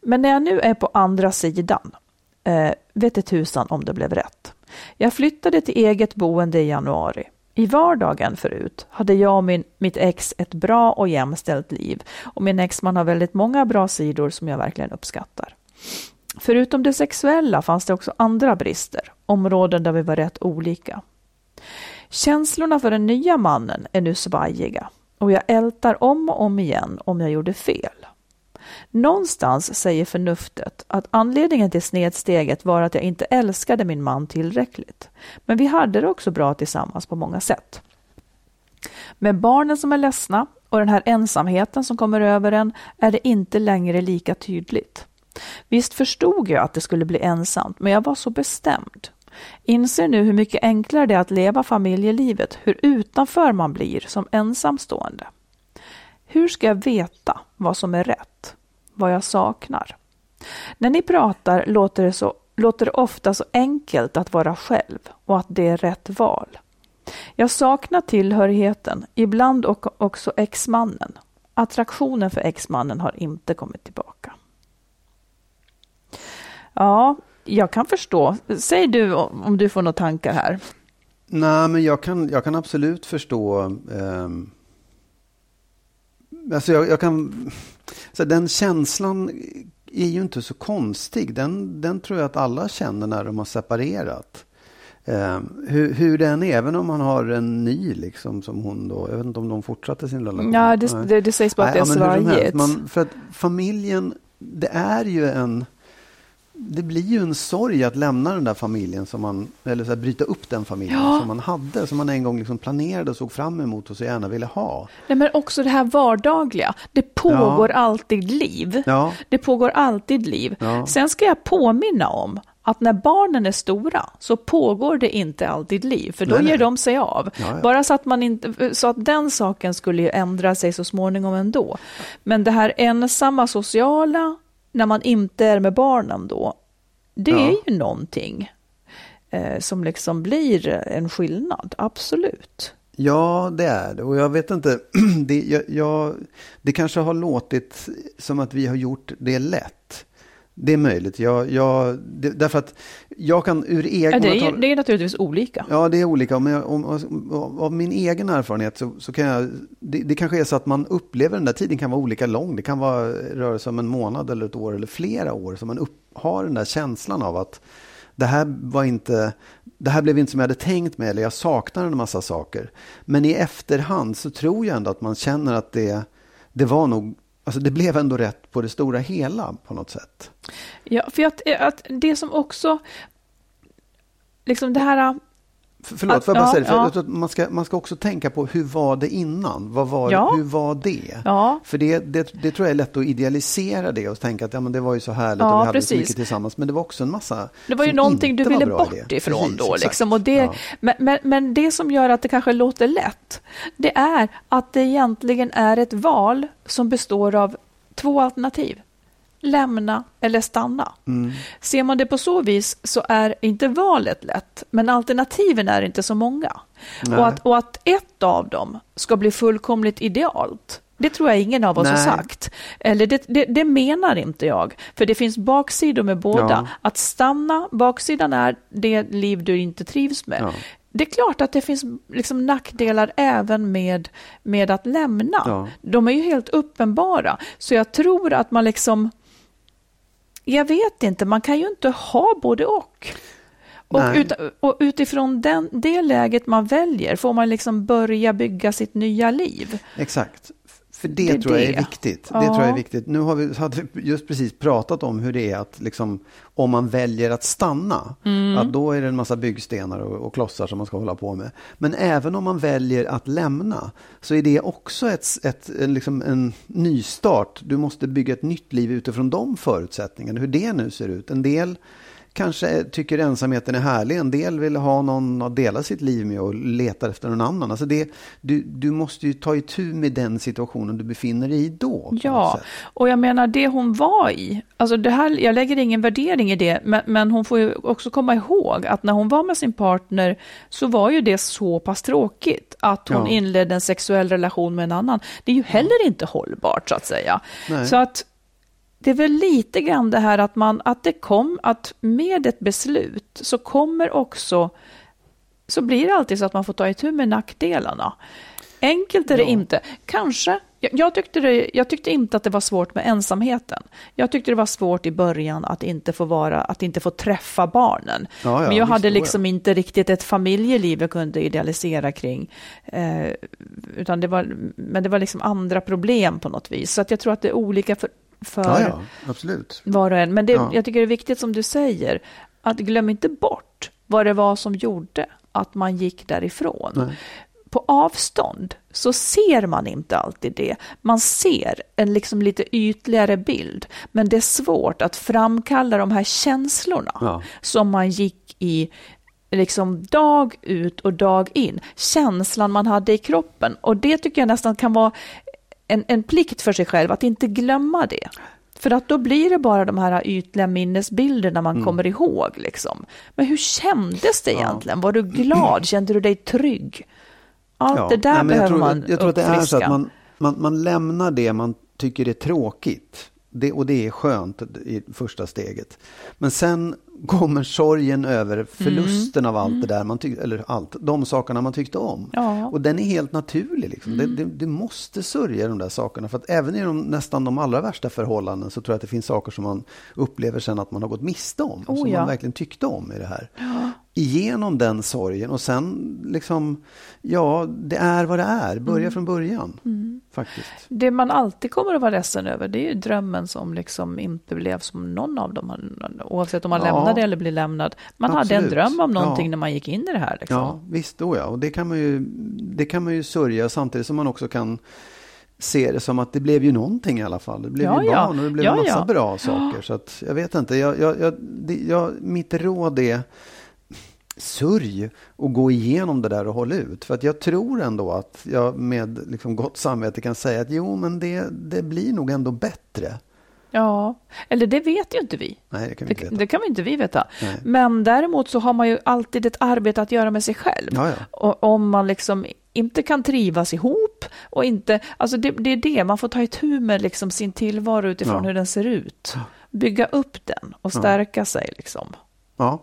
Speaker 2: Men när jag nu är på andra sidan, eh, vet det tusan om det blev rätt. Jag flyttade till eget boende i januari. I vardagen förut hade jag och min, mitt ex ett bra och jämställt liv och min exman har väldigt många bra sidor som jag verkligen uppskattar. Förutom det sexuella fanns det också andra brister, områden där vi var rätt olika. Känslorna för den nya mannen är nu svajiga och jag ältar om och om igen om jag gjorde fel. Någonstans säger förnuftet att anledningen till snedsteget var att jag inte älskade min man tillräckligt. Men vi hade det också bra tillsammans på många sätt. Med barnen som är ledsna och den här ensamheten som kommer över en är det inte längre lika tydligt. Visst förstod jag att det skulle bli ensamt, men jag var så bestämd. Inser nu hur mycket enklare det är att leva familjelivet, hur utanför man blir som ensamstående. Hur ska jag veta vad som är rätt? Vad jag saknar? När ni pratar låter det, så, låter det ofta så enkelt att vara själv och att det är rätt val. Jag saknar tillhörigheten, ibland och också exmannen. Attraktionen för exmannen har inte kommit tillbaka. Ja, jag kan förstå. Säg du om du får några tankar här.
Speaker 3: Nej, men jag kan, jag kan absolut förstå. Eh, alltså jag, jag kan, så den känslan är ju inte så konstig. Den, den tror jag att alla känner när de har separerat. Eh, hur, hur den är, även om man har en ny liksom som hon då. Jag vet inte om de fortsatte sin relation.
Speaker 2: Ja, det, det, det sägs bara att det är svajigt.
Speaker 3: För att familjen, det är ju en det blir ju en sorg att lämna den där familjen, som man, eller så här, bryta upp den familjen ja. som man hade, som man en gång liksom planerade och såg fram emot och så gärna ville ha.
Speaker 2: Nej, men också det här vardagliga. Det pågår ja. alltid liv. Ja. Det pågår alltid liv. Sen ska jag påminna om att när barnen är stora så pågår det inte alltid liv, för då nej, ger nej. de sig av. Ja, ja. Bara så att, man inte, så att den saken skulle ändra sig så småningom ändå. Men det här ensamma sociala, när man inte är med barnen då, det ja. är ju någonting eh, som liksom blir en skillnad, absolut.
Speaker 3: Ja, det är det. Och jag vet inte, det, jag, jag, det kanske har låtit som att vi har gjort det lätt. Det är möjligt. Jag, jag, det, därför att jag kan ur egen...
Speaker 2: Ja, det, är, det är naturligtvis olika.
Speaker 3: Ja, det är olika. Men om, om, om, av min egen erfarenhet så, så kan jag... Det, det, kanske är så att man upplever den där tiden kan vara olika lång. Det kan vara röra sig om en månad eller ett år eller flera år. Så man upp, har den där känslan av att det här var inte... Det här blev inte som jag hade tänkt mig eller jag saknar en massa saker. Men i efterhand så tror jag ändå att man känner att det, det var nog Alltså det blev ändå rätt på det stora hela på något sätt.
Speaker 2: Ja, för att, att det som också, liksom det här
Speaker 3: Förlåt, att, får jag bara säga det? För ja. man, ska, man ska också tänka på hur var det innan? Vad var, ja. Hur var det? Ja. För det, det, det, tror jag är lätt att idealisera det och tänka att ja, men det var ju så härligt och vi hade precis. så mycket tillsammans. Men det var också en massa
Speaker 2: Det var ju någonting du ville bort idé. ifrån precis, då. Liksom. Och det, men, men, men det som gör att det kanske låter lätt, det är att det egentligen är ett val som består av två alternativ lämna eller stanna. Mm. Ser man det på så vis så är inte valet lätt, men alternativen är inte så många. Och att, och att ett av dem ska bli fullkomligt idealt, det tror jag ingen av oss Nej. har sagt. Eller det, det, det, menar inte jag. För det finns baksidor med båda. Ja. Att stanna, baksidan är det liv du inte trivs med. Ja. Det är klart att det finns liksom nackdelar även med, med att lämna. Ja. De är ju helt uppenbara. Så jag tror att man liksom jag vet inte, man kan ju inte ha både och. Och, ut, och utifrån den, det läget man väljer får man liksom börja bygga sitt nya liv.
Speaker 3: Exakt. För det, det tror jag är viktigt. Ja. Det tror jag är viktigt. Nu har vi, hade vi just precis pratat om hur det är att liksom, om man väljer att stanna, mm. att då är det en massa byggstenar och, och, klossar som man ska hålla på med. Men även om man väljer att lämna så är det också ett, ett, liksom en nystart. Du måste bygga ett nytt liv utifrån de förutsättningarna, hur det nu ser ut. En del kanske tycker ensamheten är härlig. En del vill ha någon att dela sitt liv med och letar efter någon annan. Alltså det, du, du måste ju ta itu med den situationen du befinner dig i då.
Speaker 2: Ja, och jag menar det hon var i. Alltså det här, jag lägger ingen värdering i det, men, men hon får ju också komma ihåg att när hon var med sin partner så var ju det så pass tråkigt att hon ja. inledde en sexuell relation med en annan. Det är ju heller inte hållbart så att säga. Nej. Så att det är väl lite grann det här att, man, att det kom, att med ett beslut så kommer också, så blir det alltid så att man får ta itu med nackdelarna. Enkelt är det ja. inte. Kanske, jag, jag, tyckte det, jag tyckte inte att det var svårt med ensamheten. Jag tyckte det var svårt i början att inte få, vara, att inte få träffa barnen. Ja, ja, Men jag hade liksom inte riktigt ett familjeliv jag kunde idealisera kring. Eh, utan det var, men det var liksom andra problem på något vis. Så att jag tror att det är olika för för ja, ja,
Speaker 3: absolut.
Speaker 2: var och en. Men det, ja. jag tycker det är viktigt som du säger, att glöm inte bort vad det var som gjorde att man gick därifrån. Nej. På avstånd så ser man inte alltid det. Man ser en liksom lite ytligare bild, men det är svårt att framkalla de här känslorna ja. som man gick i liksom dag ut och dag in. Känslan man hade i kroppen. Och det tycker jag nästan kan vara en, en plikt för sig själv att inte glömma det. För att då blir det bara de här ytliga minnesbilderna man mm. kommer ihåg. Liksom. Men hur kändes det egentligen? Var du glad? Kände du dig trygg? Allt ja. det där Nej, behöver
Speaker 3: tror,
Speaker 2: man
Speaker 3: Jag tror att det är så att man, man, man lämnar det man tycker är tråkigt Det, och det är skönt i första steget. Men sen kommer sorgen över förlusten
Speaker 2: Mm.
Speaker 3: av allt det där man tyckte, eller allt, de sakerna man tyckte om.
Speaker 2: Ja.
Speaker 3: Och den är helt naturlig. Liksom.
Speaker 2: Mm.
Speaker 3: Det, det, det måste sörja de där sakerna. För att även i de, nästan de allra värsta förhållanden så tror jag att det finns saker som man upplever sen att man har gått miste om.
Speaker 2: Oh,
Speaker 3: som
Speaker 2: ja.
Speaker 3: man verkligen tyckte om i det här. Igenom den sorgen och sen liksom, ja, det är vad det är. Börja
Speaker 2: Mm.
Speaker 3: från början. Faktiskt.
Speaker 2: Det man alltid kommer att vara ledsen över, det är ju drömmen som liksom inte blev som någon av dem, oavsett om man
Speaker 3: Ja.
Speaker 2: lämnade eller blir lämnad. Man hade en
Speaker 3: Absolut.
Speaker 2: dröm om någonting
Speaker 3: Ja.
Speaker 2: när man gick in i det här. Liksom.
Speaker 3: Ja, visst då ja. Och det kan man ju, det kan man ju sörja samtidigt som man också kan se det som att det blev ju någonting i alla fall. Det blev
Speaker 2: Ja,
Speaker 3: ju
Speaker 2: ja.
Speaker 3: barn och det blev
Speaker 2: Ja,
Speaker 3: en massa
Speaker 2: ja.
Speaker 3: bra saker. Så att jag vet inte, jag, jag, jag, det, jag, mitt råd är sörj och gå igenom det där och håll ut. För att jag tror ändå att jag med liksom gott samvete kan säga att jo, men det, det blir nog ändå bättre.
Speaker 2: Ja, eller det vet ju inte vi.
Speaker 3: Nej, det kan vi inte
Speaker 2: Det,
Speaker 3: veta.
Speaker 2: det kan vi inte vi veta.
Speaker 3: Nej.
Speaker 2: Men däremot så har man ju alltid ett arbete att göra med sig själv.
Speaker 3: Ja, ja.
Speaker 2: Och om man liksom inte kan trivas ihop och inte, alltså det, det är det, man får ta itu med liksom sin tillvaro utifrån
Speaker 3: Ja.
Speaker 2: hur den ser ut. Bygga upp den och stärka sig liksom.
Speaker 3: Ja,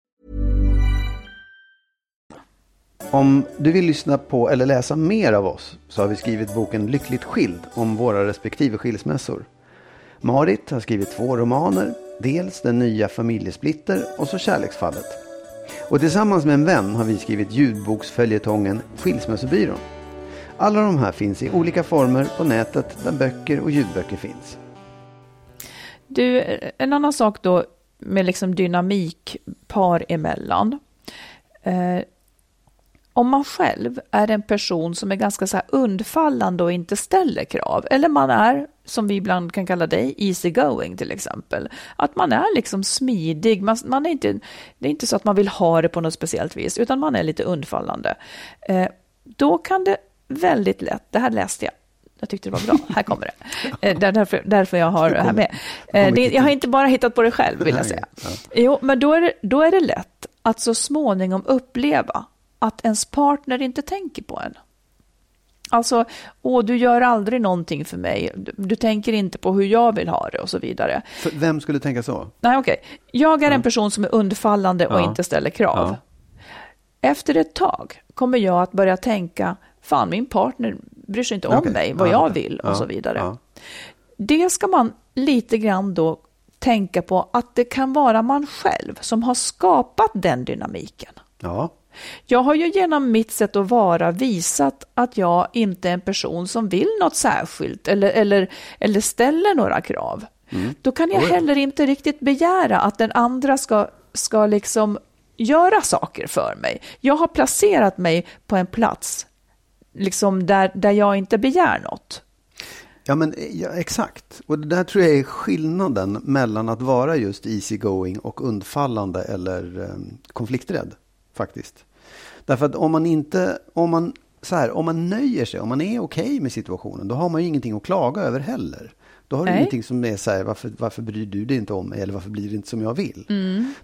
Speaker 3: Om du vill lyssna på eller läsa mer av oss så har vi skrivit boken Lyckligt skild om våra respektive skilsmässor. Marit har skrivit två romaner, dels Den nya familjesplitter och så Kärleksfallet. Och tillsammans med en vän har vi skrivit ljudboksföljetongen Skilsmässobyrån. Alla de här finns i olika former på nätet där böcker och ljudböcker finns.
Speaker 2: Du, en annan sak då med liksom dynamik par emellan. Eh, om man själv är en person som är ganska så undfallande och inte ställer krav, eller man är, som vi ibland kan kalla dig, easy going till exempel. Att man är liksom smidig, man, man är inte, det är inte så att man vill ha det på något speciellt vis, utan man är lite undfallande. Eh, då kan det väldigt lätt, det här läste jag, jag tyckte det var bra, här kommer det. Eh, där- därför, därför jag har det här med. Eh, det, jag har inte bara hittat på det själv, vill jag säga. Jo, men då är, det, då är det lätt att så småningom uppleva att ens partner inte tänker på en. Alltså, åh, du gör aldrig någonting för mig, du, du tänker inte på hur jag vill ha det och så vidare.
Speaker 3: För vem skulle tänka så?
Speaker 2: Nej, okej. Jag är en person som är undfallande och
Speaker 3: Ja.
Speaker 2: inte ställer krav.
Speaker 3: Ja.
Speaker 2: Efter ett tag kommer jag att börja tänka, fan min partner bryr sig inte om
Speaker 3: Okej.
Speaker 2: mig, vad
Speaker 3: Ja,
Speaker 2: jag vill och så vidare. Det ska man lite grann då tänka på att det kan vara man själv som har skapat den dynamiken.
Speaker 3: Ja,
Speaker 2: Jag har ju genom mitt sätt att vara visat att jag inte är en person som vill något särskilt eller, eller, eller ställer några krav. Då kan jag heller inte riktigt begära att den andra ska, ska liksom göra saker för mig. Jag har placerat mig på en plats liksom där, där jag inte begär något.
Speaker 3: Ja, men ja, exakt. Och det där tror jag är skillnaden mellan att vara just easygoing och undfallande eller eh, konflikträdd, faktiskt. Därför att om man inte, om man så här, om man nöjer sig, om man är okej med situationen, då har man ju ingenting att klaga över heller. Då har du
Speaker 2: Nej.
Speaker 3: ingenting som är så här, varför, varför bryr du dig inte om mig eller varför blir det inte som jag vill?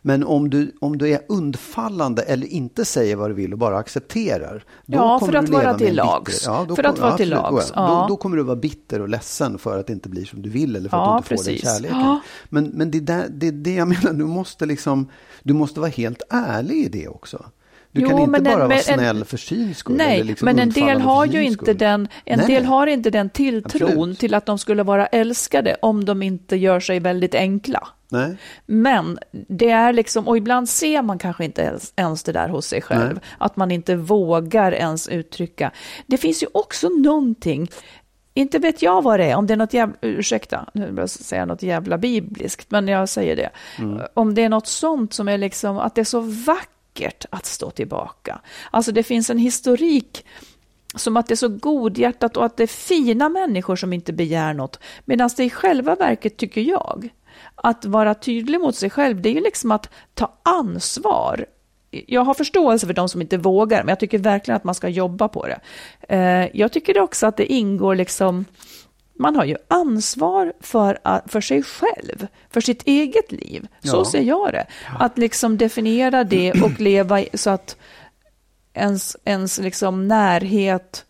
Speaker 3: Men om du, om du är undfallande eller inte säger vad du vill och bara accepterar. Då
Speaker 2: Ja,
Speaker 3: kommer
Speaker 2: för att
Speaker 3: du
Speaker 2: vara till lags.
Speaker 3: Ja, då
Speaker 2: För att
Speaker 3: kommer-
Speaker 2: vara till lags,
Speaker 3: Då,
Speaker 2: ja.
Speaker 3: då kommer du vara bitter och ledsen för att det inte blir som du vill eller för
Speaker 2: Ja,
Speaker 3: att du inte får den
Speaker 2: precis.
Speaker 3: kärleken.
Speaker 2: Ja.
Speaker 3: Men, men det, är där, det är det jag menar, du måste liksom, du måste vara helt ärlig i det också. Du
Speaker 2: Jo,
Speaker 3: kan inte
Speaker 2: men
Speaker 3: bara
Speaker 2: en-
Speaker 3: vara
Speaker 2: men en-
Speaker 3: snäll för syns skull.
Speaker 2: Nej,
Speaker 3: liksom
Speaker 2: men en del har ju inte den, en
Speaker 3: Nej.
Speaker 2: del har inte den tilltron
Speaker 3: Absolut.
Speaker 2: till att de skulle vara älskade om de inte gör sig väldigt enkla.
Speaker 3: Nej.
Speaker 2: Men det är liksom, och ibland ser man kanske inte ens, ens det där hos sig själv,
Speaker 3: Nej.
Speaker 2: att man inte vågar ens uttrycka. Det finns ju också någonting, inte vet jag vad det är, om det är något jävla, ursäkta, nu vill jag säga något jävla bibliskt, men jag säger det. Om det är något sånt som är liksom, att det är så vackert att stå tillbaka. Alltså det finns en historik som att det är så godhjärtat och att det är fina människor som inte begär något. Medan det i själva verket, tycker jag, att vara tydlig mot sig själv, det är ju liksom att ta ansvar. Jag har förståelse för de som inte vågar, men jag tycker verkligen att man ska jobba på det. Eh, jag tycker också att det ingår liksom, man har ju ansvar för, att- för sig själv, för sitt eget liv. Så
Speaker 3: Ja.
Speaker 2: ser jag det. Att liksom definiera det och leva så att ens, ens liksom närhet,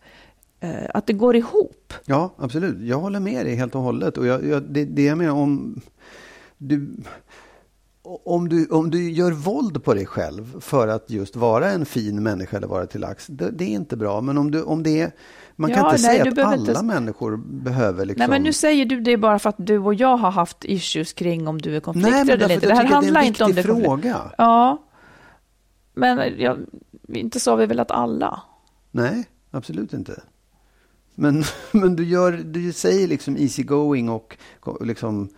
Speaker 2: eh, att det går ihop.
Speaker 3: Ja, absolut. Jag håller med dig helt och hållet. Och jag, jag, det, det jag menar om du, om, du, om du gör våld på dig själv för att just vara en fin människa eller vara till lax, det, det är inte bra. Men om, du, om det är, man kan
Speaker 2: Ja,
Speaker 3: inte
Speaker 2: nej,
Speaker 3: säga att alla
Speaker 2: inte-
Speaker 3: människor behöver liksom...
Speaker 2: Nej, men nu säger du det bara för att du och jag har haft issues kring om du är konflikträdd
Speaker 3: Nej,
Speaker 2: eller inte. Det här
Speaker 3: att det är en
Speaker 2: handlar inte om det.
Speaker 3: viktig
Speaker 2: konflikt-
Speaker 3: fråga.
Speaker 2: Ja, men jag, inte sa vi väl att alla?
Speaker 3: Nej, absolut inte. Men, men du, gör, du säger liksom easy going och liksom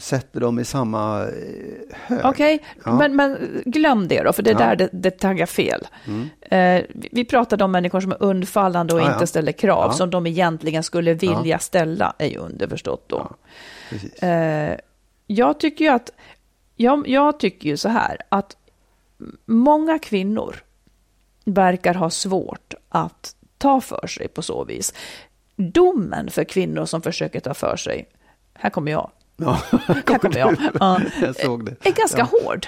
Speaker 3: sätter dem i samma eh, hög.
Speaker 2: Okej,
Speaker 3: Ja.
Speaker 2: men, men glöm det då, för det är
Speaker 3: Ja.
Speaker 2: där det, det taggar fel. Eh, vi- pratade om människor som är undfallande och
Speaker 3: Ja, ja.
Speaker 2: inte ställer krav,
Speaker 3: Ja.
Speaker 2: som de egentligen skulle vilja ställa, är ju underförstått då.
Speaker 3: Ja.
Speaker 2: Eh, jag tycker ju att, jag, jag tycker ju så här, att många kvinnor verkar ha svårt att ta för sig på så vis. Domen för kvinnor som försöker ta för sig, här kommer jag,
Speaker 3: Ja,
Speaker 2: här kommer jag, ja,
Speaker 3: jag såg det.
Speaker 2: är ganska
Speaker 3: ja.
Speaker 2: hård.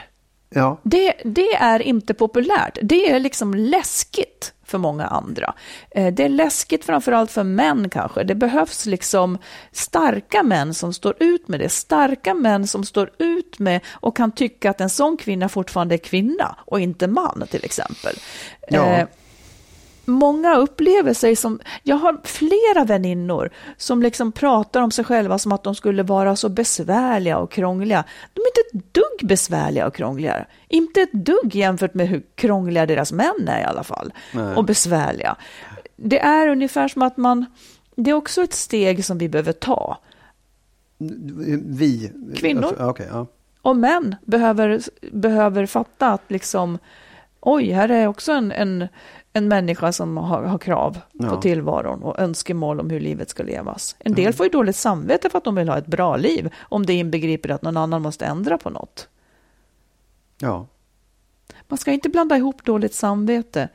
Speaker 3: Ja,
Speaker 2: Det, det är inte populärt. Det är liksom läskigt för många andra. Eh, Det är läskigt framförallt för män kanske. Det behövs liksom starka män som står ut med det. Starka män som står ut med och kan tycka att en sån kvinna fortfarande är kvinna och inte man till exempel.
Speaker 3: Ja.
Speaker 2: Många upplever sig som, jag har flera väninnor som liksom pratar om sig själva som att de skulle vara så besvärliga och krångliga. De är inte ett dugg besvärliga och krångliga. Inte ett dugg jämfört med hur krångliga deras män är i alla fall.
Speaker 3: Nej.
Speaker 2: Och besvärliga. Det är ungefär som att man, det är också ett steg som vi behöver ta.
Speaker 3: vi.
Speaker 2: Kvinnor.
Speaker 3: Alltså, Okej, ja.
Speaker 2: Och män behöver, behöver fatta att liksom, oj, här är också en, en, en människa som har, har krav på
Speaker 3: Ja.
Speaker 2: tillvaron och önskemål om hur livet ska levas. En del får ju dåligt samvete för att de vill ha ett bra liv, om det inbegriper att någon annan måste ändra på något.
Speaker 3: ja.
Speaker 2: Man ska inte blanda ihop dåligt samvete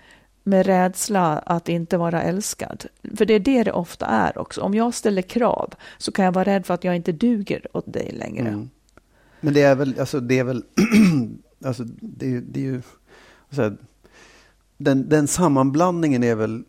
Speaker 2: med rädsla att inte vara älskad. För det är det det ofta är också. Om jag ställer krav så kan jag vara rädd för att jag inte duger åt dig längre.
Speaker 3: Mm. Men det är väl, alltså det är väl, alltså det är, ju- det är ju, så här, den, den sammanblandningen är väl,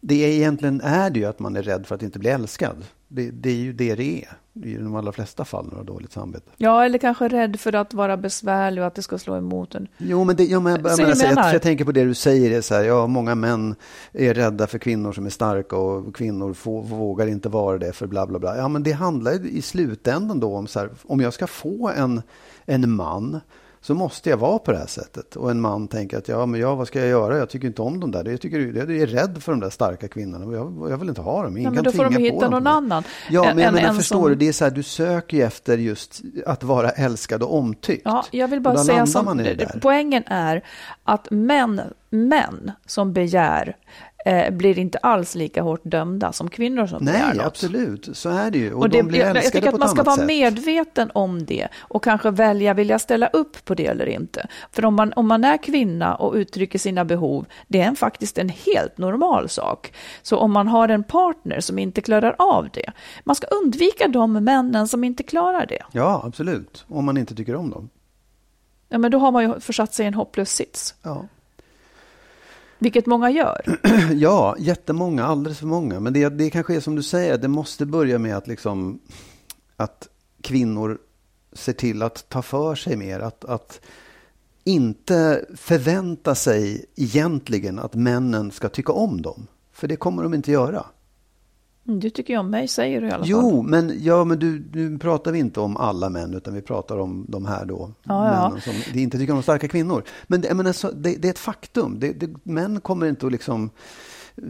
Speaker 3: det är egentligen är det ju att man är rädd för att inte bli älskad. Det, det är ju det det är. I de allra flesta fall när du har dåligt samvete.
Speaker 2: Ja, eller kanske rädd för att vara besvärlig och att det ska slå emot en.
Speaker 3: Jo, men det, ja, men jag, jag, menar, jag, jag tänker på det du säger. Det är så här, ja, många män är rädda för kvinnor som är starka och kvinnor få, vågar inte vara det för bla bla bla. Ja, men det handlar i slutändan då om så här, om jag ska få en, en man så måste jag vara på det här sättet. Och en man tänker att ja, men ja, vad ska jag göra? Jag tycker inte om dem där. Jag, tycker, jag är rädd för de där starka kvinnorna. Jag, jag vill inte ha dem. Ingen
Speaker 2: Ja, men
Speaker 3: kan
Speaker 2: då får de hitta någon annan.
Speaker 3: Ja,
Speaker 2: En-
Speaker 3: men jag
Speaker 2: en-
Speaker 3: menar,
Speaker 2: en
Speaker 3: förstår
Speaker 2: som-
Speaker 3: du? Det är så här, du söker ju efter just att vara älskad och omtyckt.
Speaker 2: Ja, jag vill bara säga som,
Speaker 3: där.
Speaker 2: poängen är att män, män som begär eh, blir inte alls lika hårt dömda som kvinnor som begär
Speaker 3: Nej,
Speaker 2: något.
Speaker 3: absolut. Så är det ju. Och,
Speaker 2: Och det,
Speaker 3: de blir
Speaker 2: jag, jag tycker att man ska vara
Speaker 3: sätt.
Speaker 2: medveten om det och kanske välja, vill jag ställa upp på det eller inte? För om man, om man är kvinna och uttrycker sina behov, det är en, faktiskt en helt normal sak. Så om man har en partner som inte klarar av det, man ska undvika de männen som inte klarar det.
Speaker 3: Ja, absolut. Om man inte tycker om dem.
Speaker 2: Ja, men då har man ju försatt sig i en hopplös sits,
Speaker 3: Ja
Speaker 2: vilket många gör.
Speaker 3: Ja, jättemånga, alldeles för många. Men det, det kanske är som du säger, det måste börja med att, liksom, att kvinnor ser till att ta för sig mer. Att, att inte förvänta sig egentligen att männen ska tycka om dem. För det kommer de inte göra.
Speaker 2: Mm, Du tycker ju om mig, säger du i alla fall.
Speaker 3: Jo, men, ja, men du, nu pratar vi inte om alla män, utan vi pratar om de här då,
Speaker 2: Ja, ja.
Speaker 3: som det inte tycker om starka kvinnor. Men det, menar, så, det, det är ett faktum. Det, det, män kommer inte att liksom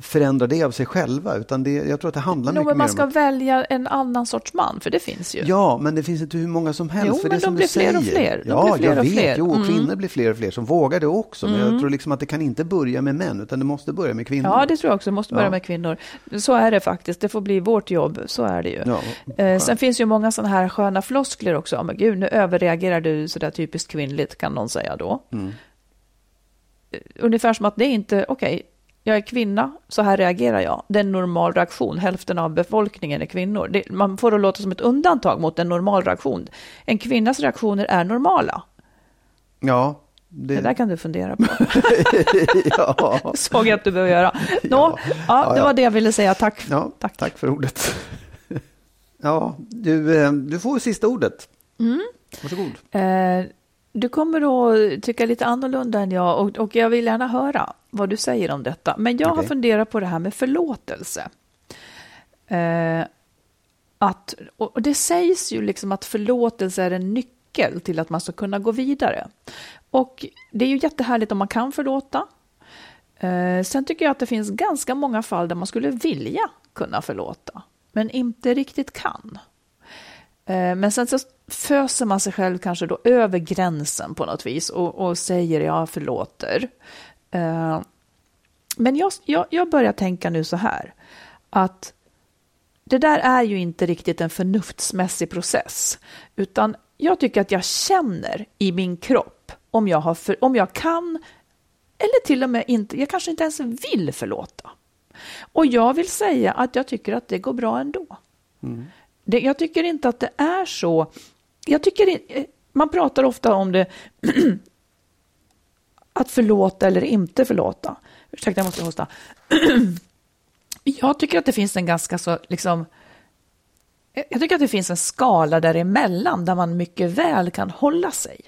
Speaker 3: förändra det av sig själva, utan det, jag tror att det handlar
Speaker 2: No,
Speaker 3: mycket
Speaker 2: men man ska
Speaker 3: att,
Speaker 2: välja en annan sorts man, för det finns ju.
Speaker 3: Ja, men det finns inte hur många som helst.
Speaker 2: Jo,
Speaker 3: för
Speaker 2: men
Speaker 3: det
Speaker 2: de
Speaker 3: som
Speaker 2: blir fler och fler. De
Speaker 3: Ja,
Speaker 2: fler
Speaker 3: jag
Speaker 2: och
Speaker 3: vet.
Speaker 2: fler.
Speaker 3: Jo,
Speaker 2: Mm.
Speaker 3: kvinnor blir fler och fler som vågar det också. Men jag tror liksom att det kan inte börja med män, utan det måste börja med kvinnor.
Speaker 2: Ja, det tror jag också. Det måste börja
Speaker 3: Ja.
Speaker 2: med kvinnor. Så är det faktiskt. Det får bli vårt jobb. Så är det ju.
Speaker 3: Ja,
Speaker 2: eh, sen finns ju många sådana här sköna floskler också. Men gud, nu överreagerar du sådär typiskt kvinnligt, kan någon säga då.
Speaker 3: Mm.
Speaker 2: Eh, Ungefär som att det är inte, okej, jag är kvinna, så här reagerar jag. Det är en normal reaktion. Hälften av befolkningen är kvinnor. Det, man får det låta som ett undantag mot en normal reaktion. En kvinnas reaktioner är normala.
Speaker 3: ja,
Speaker 2: Det
Speaker 3: det,
Speaker 2: där kan du fundera på.
Speaker 3: ja.
Speaker 2: såg jag att du behöver göra. Nå,
Speaker 3: Ja.
Speaker 2: ja, det
Speaker 3: ja.
Speaker 2: var det jag ville säga. Tack.
Speaker 3: Ja,
Speaker 2: Tack.
Speaker 3: tack. för ordet. Ja, du, eh, du får sista ordet.
Speaker 2: Mm.
Speaker 3: Varsågod.
Speaker 2: Eh, du kommer att tycka lite annorlunda än jag och, och jag vill gärna höra vad du säger om detta. Men jag har
Speaker 3: Okej.
Speaker 2: funderat på det här med förlåtelse. Eh, att, och och det sägs ju liksom att förlåtelse är en nyckel till att man ska kunna gå vidare. Och det är ju jättehärligt om man kan förlåta. Eh, sen tycker jag att det finns ganska många fall där man skulle vilja kunna förlåta, men inte riktigt kan. Eh, men sen så föser man sig själv kanske då över gränsen på något vis och, och säger jag förlåter. Eh, men jag, jag, jag börjar tänka nu så här att det där är ju inte riktigt en förnuftsmässig process, utan jag tycker att jag känner i min kropp om jag, har för, om jag kan eller till och med inte, jag kanske inte ens vill förlåta. Och jag vill säga att jag tycker att det går bra ändå. Mm. Det, jag tycker inte att det är så. Jag tycker eh, man pratar ofta om det att förlåta eller inte förlåta. Ursäkta, jag måste hosta. jag tycker att det finns en ganska så liksom jag tycker att det finns en skala däremellan där man mycket väl kan hålla sig.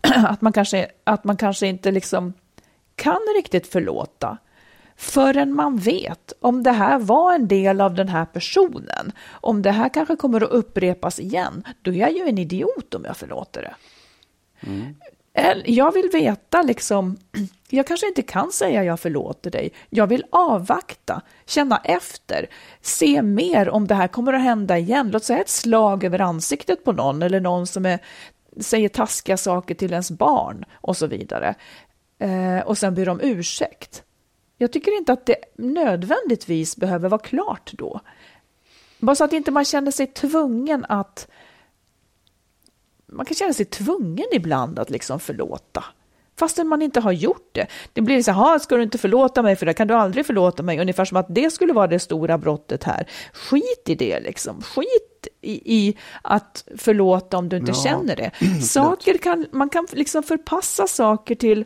Speaker 2: Att man kanske, att man kanske inte liksom kan riktigt förlåta förrän man vet om det här var en del av den här personen. Om det här kanske kommer att upprepas igen, då är jag ju en idiot om jag förlåter det. Eller, Jag vill veta liksom, jag kanske inte kan säga jag förlåter dig. Jag vill avvakta, känna efter, se mer om det här kommer att hända igen. Låt säga ett slag över ansiktet på någon eller någon som är, säger taskiga saker till ens barn och så vidare. Eh, och sen ber de ursäkt. Jag tycker inte att det nödvändigtvis behöver vara klart då. Bara så att inte man känner sig tvungen att man kan känna sig tvungen ibland att liksom förlåta. Fastän man inte har gjort det. Det blir så här, ska du inte förlåta mig för det kan du aldrig förlåta mig. Ungefär som att det skulle vara det stora brottet här. Skit i det liksom. Skit i, i att förlåta om du inte
Speaker 3: Ja.
Speaker 2: känner det. Saker kan, man kan liksom förpassa saker till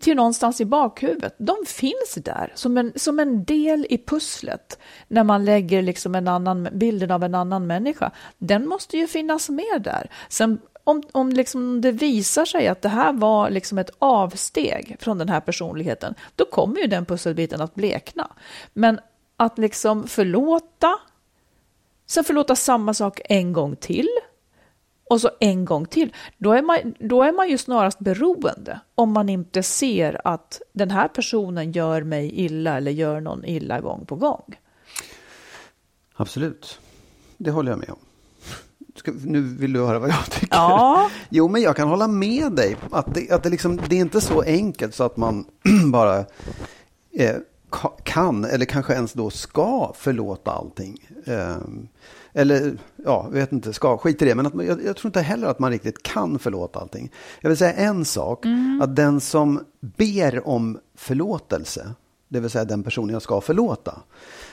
Speaker 2: till någonstans i bakhuvudet. De finns där som en, som en del i pusslet när man lägger liksom en annan, bilden av en annan människa. Den måste ju finnas med där. Sen om, om liksom det visar sig att det här var liksom ett avsteg från den här personligheten, då kommer ju den pusselbiten att blekna. Men att liksom förlåta, sen förlåta samma sak en gång till, och så en gång till, då är, man, då är man ju snarast beroende om man inte ser att den här personen gör mig illa eller gör någon illa gång på gång.
Speaker 3: Absolut. Det håller jag med om. Ska, nu vill du höra vad jag tycker.
Speaker 2: Ja.
Speaker 3: Jo, men jag kan hålla med dig. Att det, att det, liksom, det är inte så enkelt så att man bara eh, ka- kan, eller kanske ens då ska förlåta allting. Eh, eller, ja, vet inte, ska, skit i det. Men att man, jag, jag tror inte heller att man riktigt kan förlåta allting. Jag vill säga en sak, att den som ber om förlåtelse, det vill säga den personen jag ska förlåta,